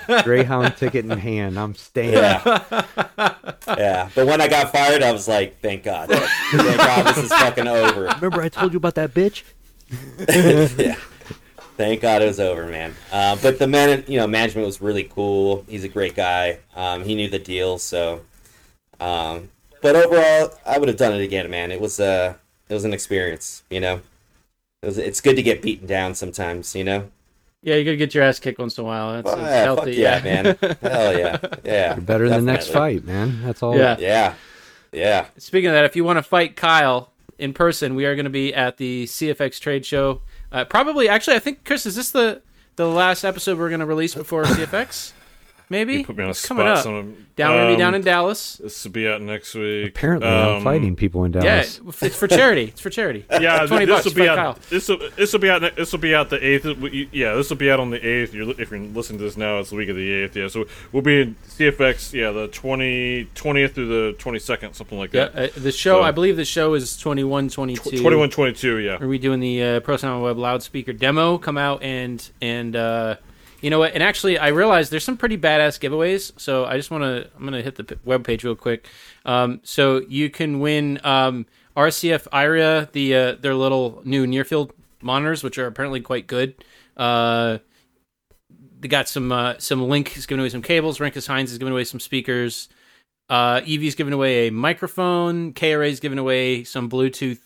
Speaker 2: Greyhound ticket in hand, I'm staying.
Speaker 4: Yeah. Yeah. But when I got fired, I was like, thank God. Thank God this is fucking over.
Speaker 2: Remember I told you about that bitch?
Speaker 4: yeah. Thank God it was over, man. Uh, but the man, you know, management was really cool. He's a great guy. Um, he knew the deal, so. Um, but overall, I would have done it again, man. It was uh, it was an experience, you know. It was, it's good to get beaten down sometimes, you know.
Speaker 3: Yeah, you gotta get your ass kicked once in a while. That's, that's
Speaker 4: yeah,
Speaker 3: healthy.
Speaker 4: fuck yeah, man. Hell yeah, yeah.
Speaker 2: You're better than the next fight, man. That's all.
Speaker 3: Yeah.
Speaker 4: Yeah, yeah.
Speaker 3: Speaking of that, if you want to fight Kyle in person, we are going to be at the CFX trade show. Uh, probably, actually, I think Chris, is this the the last episode we're going to release before CFX? Maybe
Speaker 1: You put me on a
Speaker 3: it's
Speaker 1: spot.
Speaker 3: coming up.
Speaker 1: Some,
Speaker 3: Down, maybe
Speaker 1: um,
Speaker 3: down in Dallas.
Speaker 1: This will be out next week.
Speaker 2: Apparently, I'm
Speaker 1: Um,
Speaker 2: fighting people in Dallas.
Speaker 3: Yeah, it's for charity. It's for charity.
Speaker 1: Yeah,
Speaker 3: twenty
Speaker 1: this
Speaker 3: bucks.
Speaker 1: will be out. This will this will be out. This will be out the eighth. Yeah, this will be out on the eighth. You're, if you're listening to this now, it's the week of the eighth. Yeah, so we'll be in CFX. Yeah, the 20, 20th through the twenty second, something like
Speaker 3: Yeah,
Speaker 1: that.
Speaker 3: uh, the show.
Speaker 1: So-
Speaker 3: I believe the show is 21, 22.
Speaker 1: Twenty one, twenty two. Yeah.
Speaker 3: Are we doing the uh, Pro Sound Web loudspeaker demo? Come out and and uh, you know what? And actually, I realized there's some pretty badass giveaways. So I just want to I'm gonna hit the web page real quick. Um, so you can win um, RCF Ayra, the uh, their little new near field monitors, which are apparently quite good. Uh, they got some uh, some Link is giving away some cables. Renkus-Heinz is giving away some speakers. Uh, Evie's giving away a microphone. KRA is giving away some Bluetooth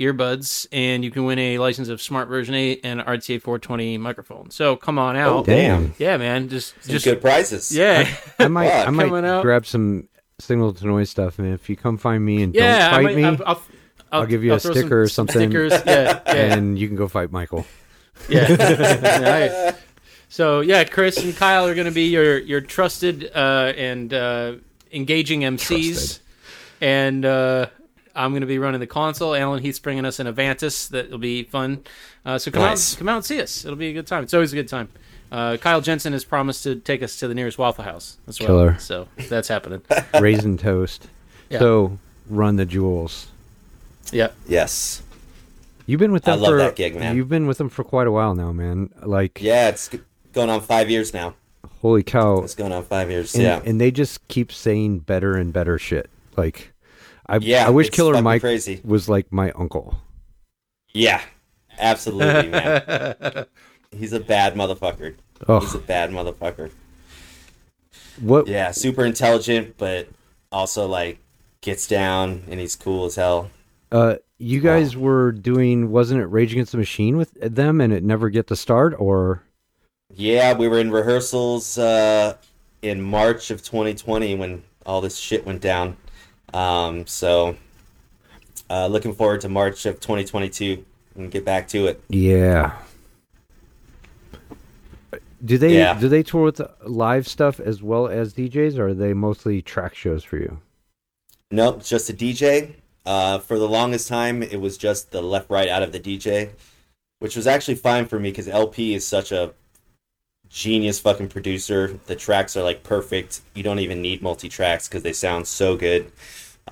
Speaker 3: earbuds, and you can win a license of Smaart Version 8 and RTA 420 microphone. So come on out.
Speaker 4: Oh, damn.
Speaker 3: Yeah, man. Just
Speaker 4: Some
Speaker 3: just
Speaker 4: good prizes.
Speaker 3: yeah.
Speaker 2: I might I
Speaker 3: Coming
Speaker 2: might
Speaker 3: out.
Speaker 2: grab some signal to noise stuff, and if you come find me and
Speaker 3: yeah,
Speaker 2: don't
Speaker 3: I
Speaker 2: fight
Speaker 3: might-
Speaker 2: me,
Speaker 3: I'll, I'll,
Speaker 2: I'll give you a
Speaker 3: throw
Speaker 2: sticker or
Speaker 3: some
Speaker 2: something.
Speaker 3: Stickers, yeah, yeah,
Speaker 2: and you can go fight Michael.
Speaker 3: yeah. Yeah, so yeah, Chris and Kyle are going to be your your trusted uh, and uh, engaging MCs,
Speaker 2: Trusted.
Speaker 3: and uh, I'm going to be running the console. Allen Heath's bringing us an Avantis that will be fun. Uh, so come
Speaker 4: Nice.
Speaker 3: out, come out and see us. It'll be a good time. It's always a good time. Uh, Kyle Jensen has promised to take us to the nearest Waffle House as well.
Speaker 2: Killer.
Speaker 3: So that's happening.
Speaker 2: Raisin toast.
Speaker 3: Yeah.
Speaker 2: So run the jewels.
Speaker 3: Yep.
Speaker 4: Yes.
Speaker 2: You've been with them.
Speaker 4: I
Speaker 2: them
Speaker 4: love
Speaker 2: for
Speaker 4: that gig, man.
Speaker 2: You've been with them for quite a while now, man. Like,
Speaker 4: Yeah, it's going on five years now.
Speaker 2: holy cow!
Speaker 4: It's going on five years.
Speaker 2: And,
Speaker 4: yeah.
Speaker 2: and they just keep saying better and better shit. Like, I
Speaker 4: Yeah,
Speaker 2: I wish Killer Mike
Speaker 4: crazy.
Speaker 2: was like my uncle.
Speaker 4: Yeah. Absolutely, man. He's a bad motherfucker. He's a
Speaker 2: Oh,
Speaker 4: bad motherfucker.
Speaker 2: what?
Speaker 4: Yeah, super intelligent, but also like gets down and he's cool as hell.
Speaker 2: Uh, you guys were doing wasn't it Rage Against the Machine with them, and it never get to start, or
Speaker 4: Yeah, we were in rehearsals uh, in March of 2020 when all this shit went down. Um, so, uh, looking forward to March of 2022 and get back to it.
Speaker 2: yeah. Do they
Speaker 4: Yeah.
Speaker 2: do they tour with live stuff as well as DJs, or are they mostly track shows for you?
Speaker 4: Nope, just a DJ. Uh, for the longest time, it was just the left right out of the DJ, which was actually fine for me because El-P is such a genius fucking producer. The tracks are like perfect. You don't even need multi tracks because they sound so good.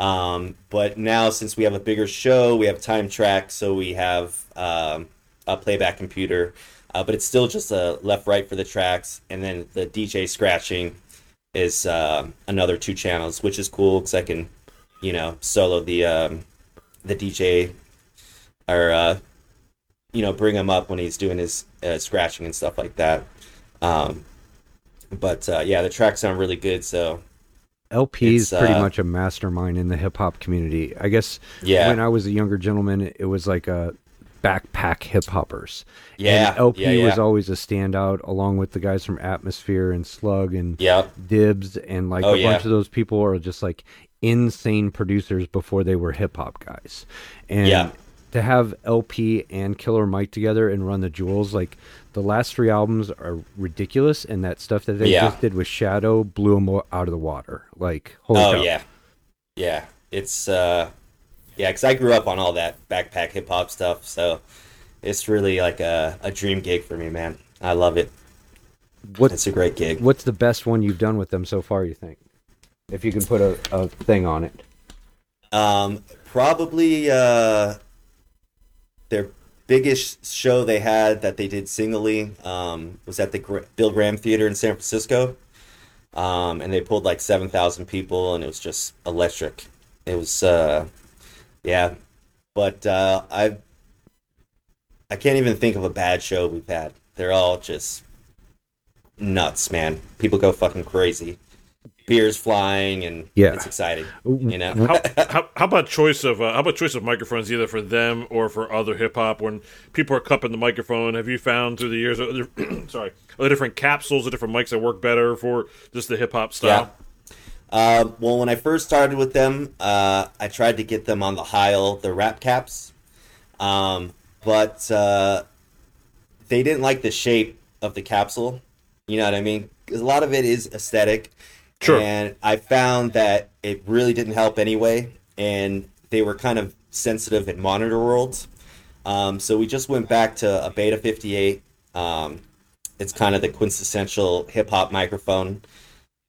Speaker 4: Um, but now, since we have a bigger show, we have time track, so we have um, a playback computer. Uh, but it's still just a left right for the tracks, and then the DJ scratching is uh, another two channels, which is cool because I can, you know, solo the um, the DJ or uh, you know bring him up when he's doing his uh, scratching and stuff like that. Um, but uh, yeah, the tracks sound really good. So
Speaker 2: El-P is pretty
Speaker 4: uh,
Speaker 2: much a mastermind in the hip hop community. I guess
Speaker 4: Yeah.
Speaker 2: when I was a younger gentleman, it was like a backpack hip hoppers.
Speaker 4: Yeah,
Speaker 2: and El-P
Speaker 4: yeah,
Speaker 2: was always a standout, along with the guys from Atmosphere and Slug and
Speaker 4: yeah,
Speaker 2: Dibs, and like
Speaker 4: Oh,
Speaker 2: a
Speaker 4: yeah.
Speaker 2: bunch of those people are just like insane producers before they were hip hop guys. And
Speaker 4: Yeah.
Speaker 2: to have El-P and Killer Mike together and run the jewels, like the last three albums are ridiculous, and that stuff that they
Speaker 4: Yeah.
Speaker 2: just did with Shadow blew them out of the water. Like, holy
Speaker 4: oh
Speaker 2: cow.
Speaker 4: yeah, yeah. It's uh, yeah, because I grew up on all that backpack hip hop stuff, so it's really like a, a dream gig for me, man. I love it.
Speaker 2: What
Speaker 4: It's a great gig.
Speaker 2: What's the best one you've done with them so far? You think, if you can put a, a thing on it?
Speaker 4: Um, probably uh, their biggest show they had that they did singly um, was at the Bill Graham Theater in San Francisco, um, and they pulled like seven thousand people, and it was just electric. It was, uh, yeah, but uh, I I can't even think of a bad show we've had. They're all just nuts, man. People go fucking crazy. Beers flying, and
Speaker 2: Yeah.
Speaker 4: it's exciting. You know.
Speaker 1: How, how, how about choice of uh, how about choice of microphones either for them or for other hip hop when people are cupping the microphone? Have you found through the years, other, sorry, are there different capsules or different mics that work better for just the hip hop style?
Speaker 4: Uh, well, when I first started with them, uh, I tried to get them on the Heil, the wrap caps, um, but uh, they didn't like the shape of the capsule. You know what I mean? a lot of it is aesthetic.
Speaker 1: Sure.
Speaker 4: And I found that it really didn't help anyway, and they were kind of sensitive in monitor worlds. Um, so we just went back to a Beta 58. Um, it's kind of the quintessential hip hop microphone,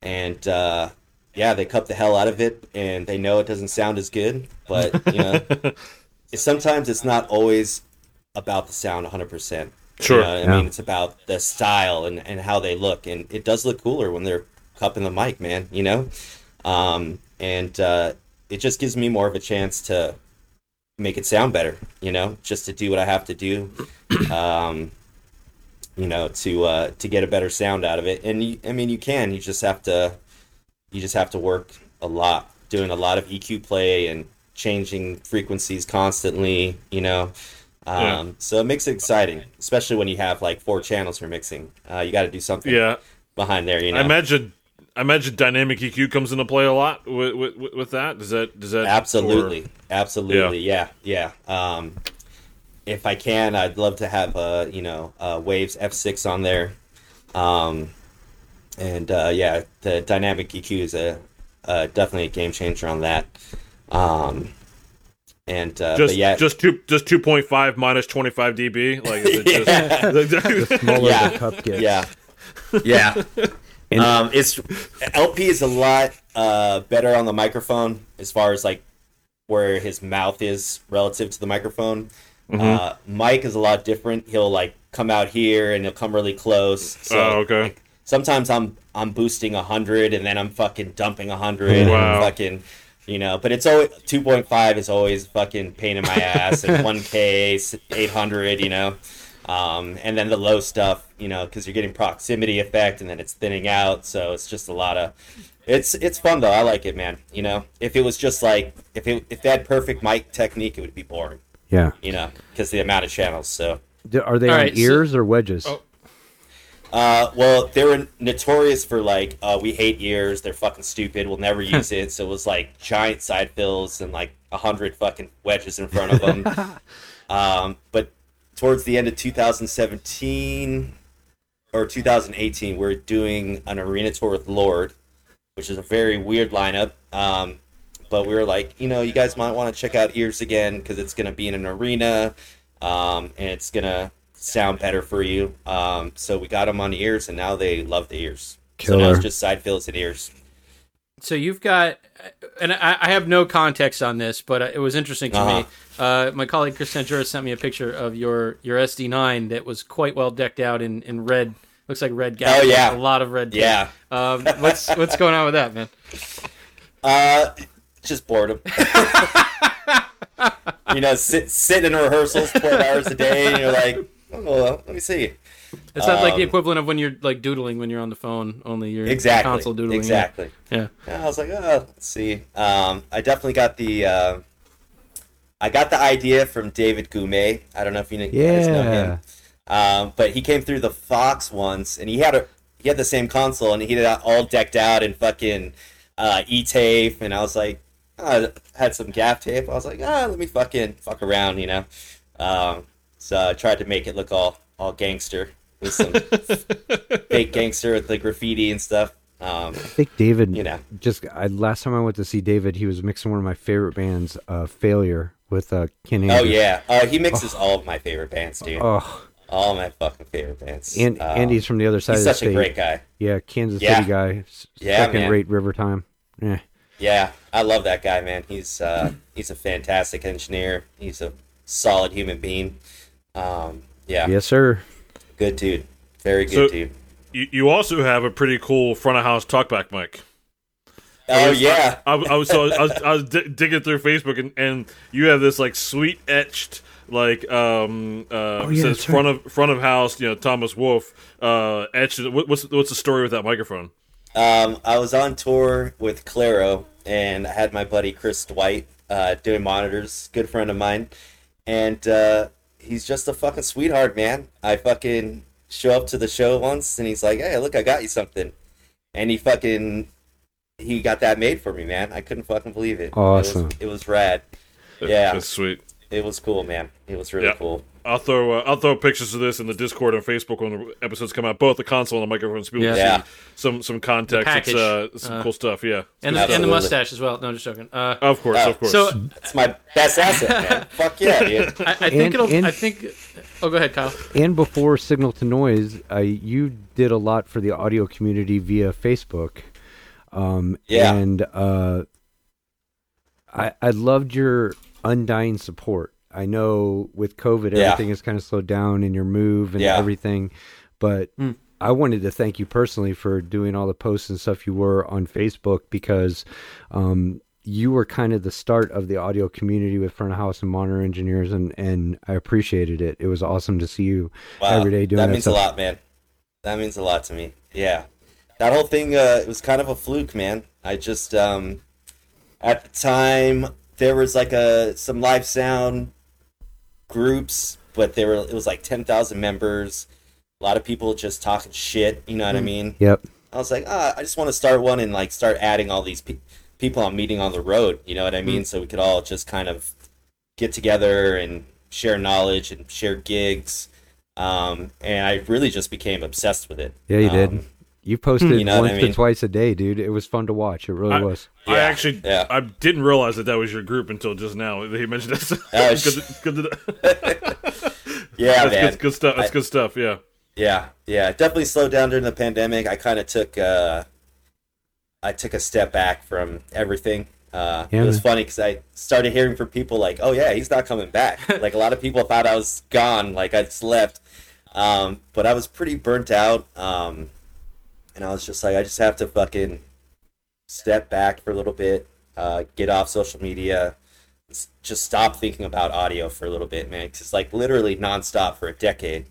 Speaker 4: and uh, yeah, they cut the hell out of it, and they know it doesn't sound as good, but you know, sometimes it's not always about the sound 100%.
Speaker 1: Sure.
Speaker 4: You know, I
Speaker 2: Yeah.
Speaker 4: mean, it's about the style and, and how they look, and it does look cooler when they're cupping the mic, man. You know, um, and uh, it just gives me more of a chance to make it sound better. You know, just to do what I have to do. Um, you know, to uh, to get a better sound out of it. And you, I mean, you can. You just have to you just have to work a lot, doing a lot of EQ play and changing frequencies constantly. You know. Um,
Speaker 1: Yeah.
Speaker 4: So it makes it exciting, especially when you have like four channels for mixing. Uh, you got to do something
Speaker 1: Yeah,
Speaker 4: behind there, you know.
Speaker 1: I imagine. I imagine dynamic EQ comes into play a lot with with, with- with that. Does that does that
Speaker 4: Absolutely, absolutely, yeah, yeah. Um, if I can, I'd love to have uh, you know, uh, Waves F6 on there. Um, and uh, yeah, the dynamic EQ is a uh, definitely a game changer on that. Um, and uh,
Speaker 1: just
Speaker 4: yeah,
Speaker 1: just two just two point five minus twenty five dB. Like is it just,
Speaker 2: Smaller
Speaker 4: Yeah.
Speaker 2: the cup gets.
Speaker 4: yeah, yeah.
Speaker 2: And-
Speaker 4: um, it's El-P is a lot uh, better on the microphone as far as like where his mouth is relative to the microphone. Uh, Mike is a lot different. He'll like come out here and he'll come really close. So,
Speaker 1: Oh, okay.
Speaker 4: like, sometimes I'm I'm boosting hundred and then I'm fucking dumping hundred
Speaker 1: Wow.
Speaker 4: and fucking. You know, but it's always 2.5 is always fucking pain in my ass, and 1K, 800, you know, um, and then the low stuff, you know, because you're getting proximity effect, and then it's thinning out, so it's just a lot of. It's it's fun though. I like it, man. You know, if it was just like if it if they had perfect mic technique, it would be boring.
Speaker 2: Yeah.
Speaker 4: You know, because the amount of channels. So,
Speaker 2: Are they
Speaker 3: All
Speaker 2: on
Speaker 3: right, so-
Speaker 2: ears or wedges?
Speaker 3: Oh.
Speaker 4: uh, well, they were notorious for like, uh, we hate ears. They're fucking stupid. We'll never use it. So it was like giant side fills and like a hundred fucking wedges in front of them. um, but towards the end of 2017 or 2018, we're doing an arena tour with Lorde, which is a very weird lineup. Um, but we were like, you know, you guys might want to check out Ears again because it's going to be in an arena um, and it's going to sound better for you. Um, so we got them on ears and now they love the ears. So now it's just side fills and ears.
Speaker 3: So you've got, and I, I have no context on this, but uh, it was interesting to me. Uh, my colleague Chris Sanjura sent me a picture of your your SD9 that was quite well decked out in, in red. Looks like red gas.
Speaker 4: Oh, yeah.
Speaker 3: a lot of red.
Speaker 4: Yeah.
Speaker 3: Um, what's what's going on with that, man?
Speaker 4: Uh, just boredom. you know, sit, sitting in rehearsals 12 hours a day and you're like, oh, well, let me see.
Speaker 3: It's not like the
Speaker 4: Um,
Speaker 3: equivalent of when you're like doodling when you're on the phone. Only you're
Speaker 4: Exactly.
Speaker 3: console doodling.
Speaker 4: Exactly.
Speaker 3: Yeah.
Speaker 4: Yeah, I was like, oh, let's see. Um, I definitely got the. Uh, I got the idea from David Goumet. I don't know if you guys know him, um, but he came through the Fox once, and he had a he had the same console, and he had it all decked out in fucking uh, e tape, and I was like, I had some gaff tape. I was like, ah, let me fucking fuck around, you know. Um, so I tried to make it look all all gangster with some fake gangster with the graffiti and stuff. Um,
Speaker 2: I think David.
Speaker 4: You know.
Speaker 2: Just I, last time I went to see David, he was mixing one of my favorite bands, uh, Failure, with uh, Ken.
Speaker 4: Oh yeah, uh, he mixes all of my favorite bands, dude.
Speaker 2: Oh,
Speaker 4: All my fucking favorite bands.
Speaker 2: and
Speaker 4: Um,
Speaker 2: Andy's from the other side
Speaker 4: he's
Speaker 2: of the
Speaker 4: such
Speaker 2: state.
Speaker 4: a great guy.
Speaker 2: Yeah, Kansas
Speaker 4: Yeah.
Speaker 2: City guy. s-
Speaker 4: Yeah,
Speaker 2: second
Speaker 4: man.
Speaker 2: rate River Time. Yeah.
Speaker 4: Yeah, I love that guy, man. He's uh, he's a fantastic engineer. He's a solid human being. Um, yeah,
Speaker 2: Yes, sir.
Speaker 4: good dude. Very good
Speaker 1: So-
Speaker 4: dude.
Speaker 1: you, you also have a pretty cool front of house talkback mic.
Speaker 4: Oh yeah,
Speaker 1: I, I was so I was, I was di- digging through Facebook and, and you have this like sweet etched like um uh
Speaker 2: Oh, yeah,
Speaker 1: says
Speaker 2: that's
Speaker 1: front of front of house you know Thomas Wolf uh etched what, what's what's the story with that microphone
Speaker 4: Um, I was on tour with Clairo, and I had my buddy Chris Dwight uh, doing monitors. Good friend of mine, and uh, he's just a fucking sweetheart, man. I fucking show up to the show once, and he's like, "Hey, look, I got you something," and he fucking he got that made for me, man. I couldn't fucking believe it.
Speaker 2: Awesome.
Speaker 4: It was, it was rad. Yeah.
Speaker 1: that's sweet
Speaker 4: It was cool, man. It was really
Speaker 1: Yeah.
Speaker 4: cool.
Speaker 1: I'll throw uh, I'll throw pictures of this in the Discord and Facebook when the episodes come out both the console and the microphone so people can
Speaker 4: Yeah.
Speaker 1: see some some context it's
Speaker 3: package.
Speaker 1: uh some
Speaker 3: Uh,
Speaker 1: cool stuff yeah
Speaker 3: And the, and the mustache as well. No, just joking. Uh,
Speaker 1: of course
Speaker 4: Oh.
Speaker 1: of course
Speaker 3: so
Speaker 4: It's my best asset, man. Fuck yeah, dude.
Speaker 3: I, I think
Speaker 2: And-
Speaker 3: it'll.
Speaker 2: and-
Speaker 3: I think. Oh, go ahead, Kyle.
Speaker 2: And before Signal to Noise, uh, you did a lot for the audio community via Facebook. Um,
Speaker 4: Yeah.
Speaker 2: And uh, I, I loved your undying support. I know with COVID,
Speaker 4: Yeah.
Speaker 2: everything is kind of slowed down in your move and
Speaker 4: Yeah.
Speaker 2: everything, but
Speaker 3: Mm.
Speaker 2: I wanted to thank you personally for doing all the posts and stuff you were on Facebook because um, you were kind of the start of the audio community with front of house and monitor engineers, and and I appreciated it. It was awesome to see you
Speaker 4: Wow,
Speaker 2: every day doing
Speaker 4: that
Speaker 2: that,
Speaker 4: means
Speaker 2: stuff.
Speaker 4: a lot, man. That means a lot to me. Yeah, that whole thing uh, it was kind of a fluke, man. I just um, at the time there was like a some live sound groups, but they were it was like ten thousand members. A lot of people just talking shit. You know what I mean?
Speaker 2: Yep.
Speaker 4: I was like, ah, I just want to start one and like start adding all these pe- people I'm meeting on the road. You know what I mean? So we could all just kind of get together and share knowledge and share gigs. Um, and I really just became obsessed with it.
Speaker 2: Yeah, you
Speaker 4: Um,
Speaker 2: did. You posted
Speaker 4: You know
Speaker 2: once
Speaker 4: I
Speaker 2: to
Speaker 4: mean?
Speaker 2: twice a day, dude. It was fun to watch. It really
Speaker 1: I-
Speaker 2: was.
Speaker 1: I
Speaker 4: Yeah,
Speaker 1: actually
Speaker 4: yeah.
Speaker 1: I didn't realize that that was your group until just now. He mentioned this.
Speaker 4: Oh,
Speaker 1: good,
Speaker 4: sh-
Speaker 1: good, to-
Speaker 4: Yeah,
Speaker 1: that's
Speaker 4: man.
Speaker 1: good, good stuff. That's
Speaker 4: I-
Speaker 1: good stuff. Yeah.
Speaker 4: Yeah, yeah, definitely slowed down during the pandemic. I kind of took uh, I took a step back from everything. Uh,
Speaker 2: Yeah,
Speaker 4: it was
Speaker 2: man.
Speaker 4: funny because I started hearing from people like, "Oh yeah, he's not coming back." like a lot of people thought I was gone, like I just left. Um, but I was pretty burnt out, um, and I was just like, I just have to fucking step back for a little bit, uh, get off social media, just stop thinking about audio for a little bit, man. 'Cause it's like literally nonstop for a decade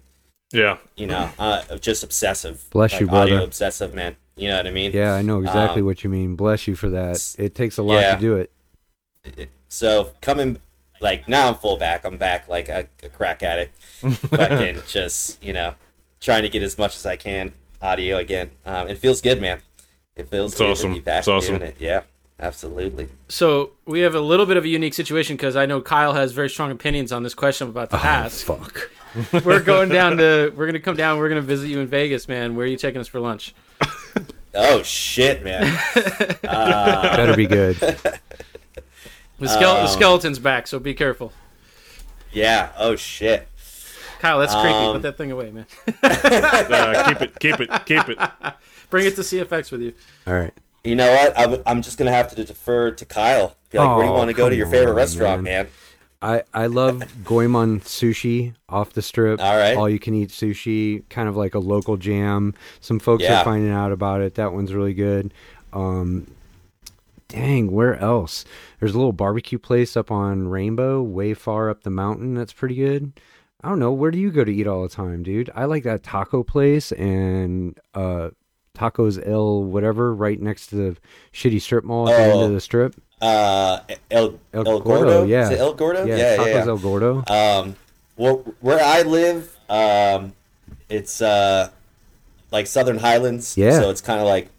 Speaker 1: Yeah.
Speaker 4: you know, uh, just obsessive.
Speaker 2: Bless
Speaker 4: like
Speaker 2: you, brother.
Speaker 4: Audio obsessive, man. You know what I mean?
Speaker 2: Yeah, I know exactly
Speaker 4: Um,
Speaker 2: what you mean. Bless you for that. It takes a lot
Speaker 4: yeah.
Speaker 2: to do it.
Speaker 4: So coming, like now I'm full back. I'm back like a, a crack addict. Fucking just you know, trying to get as much as I can audio again. Um, it feels good, man. It feels
Speaker 1: It's
Speaker 4: good
Speaker 1: awesome.
Speaker 4: to be back
Speaker 1: It's awesome.
Speaker 4: doing it. Yeah, absolutely.
Speaker 3: So we have a little bit of a unique situation because I know Kyle has very strong opinions on this question I'm about to ask.
Speaker 2: Oh, Fuck.
Speaker 3: We're going down to. We're gonna come down. We're gonna visit you in Vegas, man. Where are you taking us for lunch?
Speaker 4: Oh shit, man. uh,
Speaker 2: Better be good.
Speaker 3: The, skele- the
Speaker 4: Um,
Speaker 3: skeleton's back, so be careful.
Speaker 4: yeah. Oh shit.
Speaker 3: Kyle, that's creepy.
Speaker 4: Um,
Speaker 3: Put that thing away, man.
Speaker 1: Uh, keep it. Keep it. Keep it.
Speaker 3: Bring it to CFX with you.
Speaker 2: All right.
Speaker 4: You know what? I'm, I'm just gonna have to defer to Kyle. Be like, where do you
Speaker 2: Oh,
Speaker 4: want to go to your favorite
Speaker 2: on,
Speaker 4: restaurant,
Speaker 2: man.
Speaker 4: man?
Speaker 2: I, I love Goyemon sushi off the strip.
Speaker 4: All right.
Speaker 2: All you can eat sushi, kind of like a local jam. Some folks
Speaker 4: Yeah.
Speaker 2: are finding out about it. That one's really good. Um, dang, where else? There's a little barbecue place up on Rainbow, way far up the mountain. That's pretty good. I don't know. Where do you go to eat all the time, dude? I like that taco place and uh, Tacos El whatever right next to the shitty strip mall at the end
Speaker 4: Oh.
Speaker 2: of the strip.
Speaker 4: Uh, El,
Speaker 2: El,
Speaker 4: El,
Speaker 2: Gordo,
Speaker 4: Gordo,
Speaker 2: yeah.
Speaker 4: Is it El Gordo?
Speaker 2: Yeah,
Speaker 4: yeah,
Speaker 2: Tacos
Speaker 4: yeah.
Speaker 2: El Gordo.
Speaker 4: Um, where, where I live, um, it's uh, like Southern Highlands.
Speaker 2: Yeah.
Speaker 4: So it's kind of like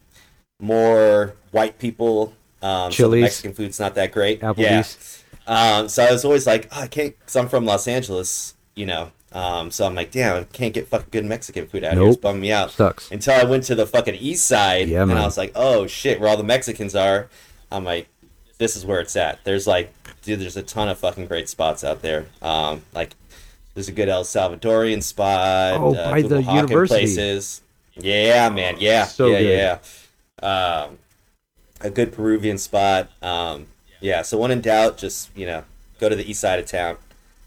Speaker 4: more white people. Um, so the Mexican food's not that great.
Speaker 2: Applebee's.
Speaker 4: Yeah. Um, so I was always like, oh, I can't, because I'm from Los Angeles, you know. Um, so I'm like, damn, I can't get fucking good Mexican food out here. It's
Speaker 2: Nope.
Speaker 4: bumming me out.
Speaker 2: Sucks.
Speaker 4: Until I went to the fucking east side,
Speaker 2: Yeah,
Speaker 4: and
Speaker 2: man.
Speaker 4: I was like, oh shit, where all the Mexicans are. I'm like, this is where it's at. There's like, dude, there's a ton of fucking great spots out there. Um, like, there's a good El Salvadorian spot.
Speaker 2: Oh,
Speaker 4: uh,
Speaker 2: by the
Speaker 4: Oaxacan
Speaker 2: university.
Speaker 4: Places. Yeah, man. Yeah.
Speaker 2: So
Speaker 4: yeah,
Speaker 2: good.
Speaker 4: yeah. Um, a good Peruvian spot. Um, yeah. So when in doubt, just you know, go to the east side of town,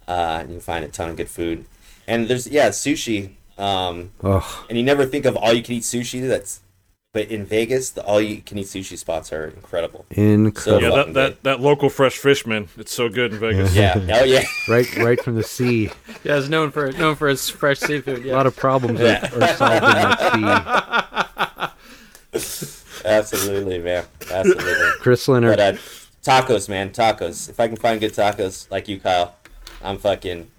Speaker 4: uh, and you can find a ton of good food. And there's yeah, sushi. Um, and you never think of all you can eat sushi. That's but in Vegas, the all you can eat sushi spots are incredible.
Speaker 2: incredible!
Speaker 1: Yeah, that, that, that local fresh fish, man. It's so good in Vegas.
Speaker 4: Yeah. oh yeah.
Speaker 2: right, right from the sea.
Speaker 3: Yeah, it's known for known for its fresh seafood. Yeah.
Speaker 2: A lot of problems
Speaker 4: Yeah.
Speaker 2: are, are solved in that sea.
Speaker 4: Absolutely, man. Absolutely.
Speaker 2: Chris Leonard,
Speaker 4: But uh, tacos, man, tacos. If I can find good tacos like you, Kyle, I'm fucking.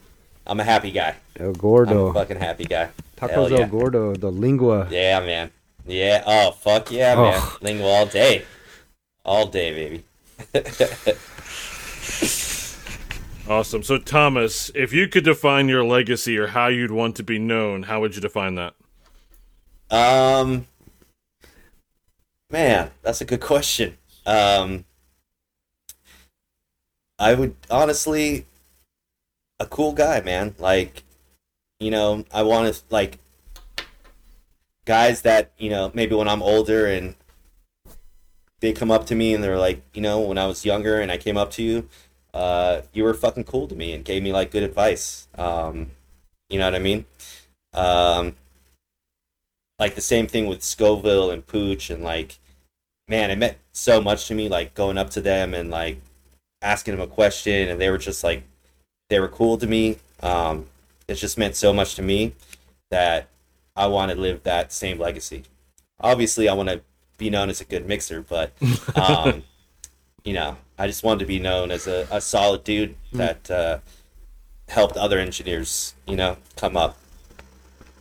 Speaker 4: I'm a happy guy.
Speaker 2: El
Speaker 4: I'm a
Speaker 2: Gordo,
Speaker 4: fucking happy guy.
Speaker 2: Tacos
Speaker 4: Hell yeah.
Speaker 2: El Gordo, the lengua.
Speaker 4: Yeah, man. Yeah. Oh, fuck yeah,
Speaker 2: Oh.
Speaker 4: man. Lingo all day. All day, baby.
Speaker 1: Awesome. So, Thomas, if you could define your legacy or how you'd want to be known, how would you define that?
Speaker 4: Um, man, that's a good question. Um, I would honestly, a cool guy, man. Like, you know, I want to like guys that you know maybe when I'm older and they come up to me and they're like, you know, when I was younger and I came up to you, uh, you were fucking cool to me and gave me like good advice. Um, you know what I mean? Um, like the same thing with Scovill and Pooch and like man, it meant so much to me. Like going up to them and like asking them a question, and they were just like they were cool to me. Um, it just meant so much to me that I want to live that same legacy. Obviously, I want to be known as a good mixer, but um, you know, I just wanted to be known as a, a solid dude that uh, helped other engineers, you know, come up.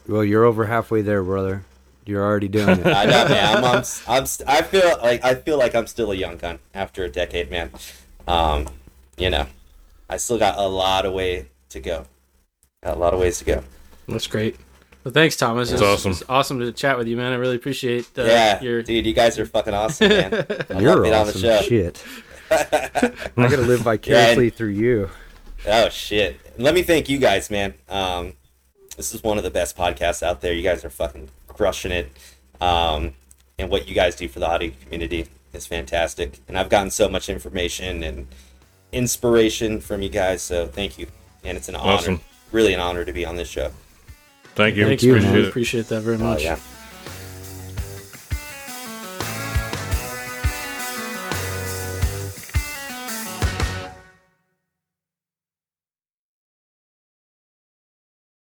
Speaker 2: Well, you're over halfway there, brother. You're already doing it.
Speaker 4: I know, man. I'm, I'm, I'm, st- I feel like I feel like I'm still a young gun after a decade, man. Um, you know, I still got a lot of way to go. Got a lot of ways to go.
Speaker 3: That's great. Well, thanks, Thomas.
Speaker 1: That's
Speaker 3: It's
Speaker 1: awesome.
Speaker 3: It's awesome to chat with you, man. I really appreciate uh,
Speaker 4: yeah,
Speaker 3: your.
Speaker 4: dude, you guys are fucking awesome, man.
Speaker 2: You're
Speaker 4: love on the
Speaker 2: awesome.
Speaker 4: show.
Speaker 2: Shit. I'm gonna live vicariously through you.
Speaker 4: Oh shit! Let me thank you guys, man. Um, this is one of the best podcasts out there. You guys are fucking crushing it. Um, and what you guys do for the audio community is fantastic. And I've gotten so much information and inspiration from you guys. So thank you. And it's an honor, really an honor to be on this show.
Speaker 1: Thank you.
Speaker 3: Thanks,
Speaker 2: you,
Speaker 3: man.
Speaker 2: man.
Speaker 1: Appreciate it.
Speaker 3: Appreciate that very
Speaker 4: Oh
Speaker 3: much.
Speaker 4: yeah.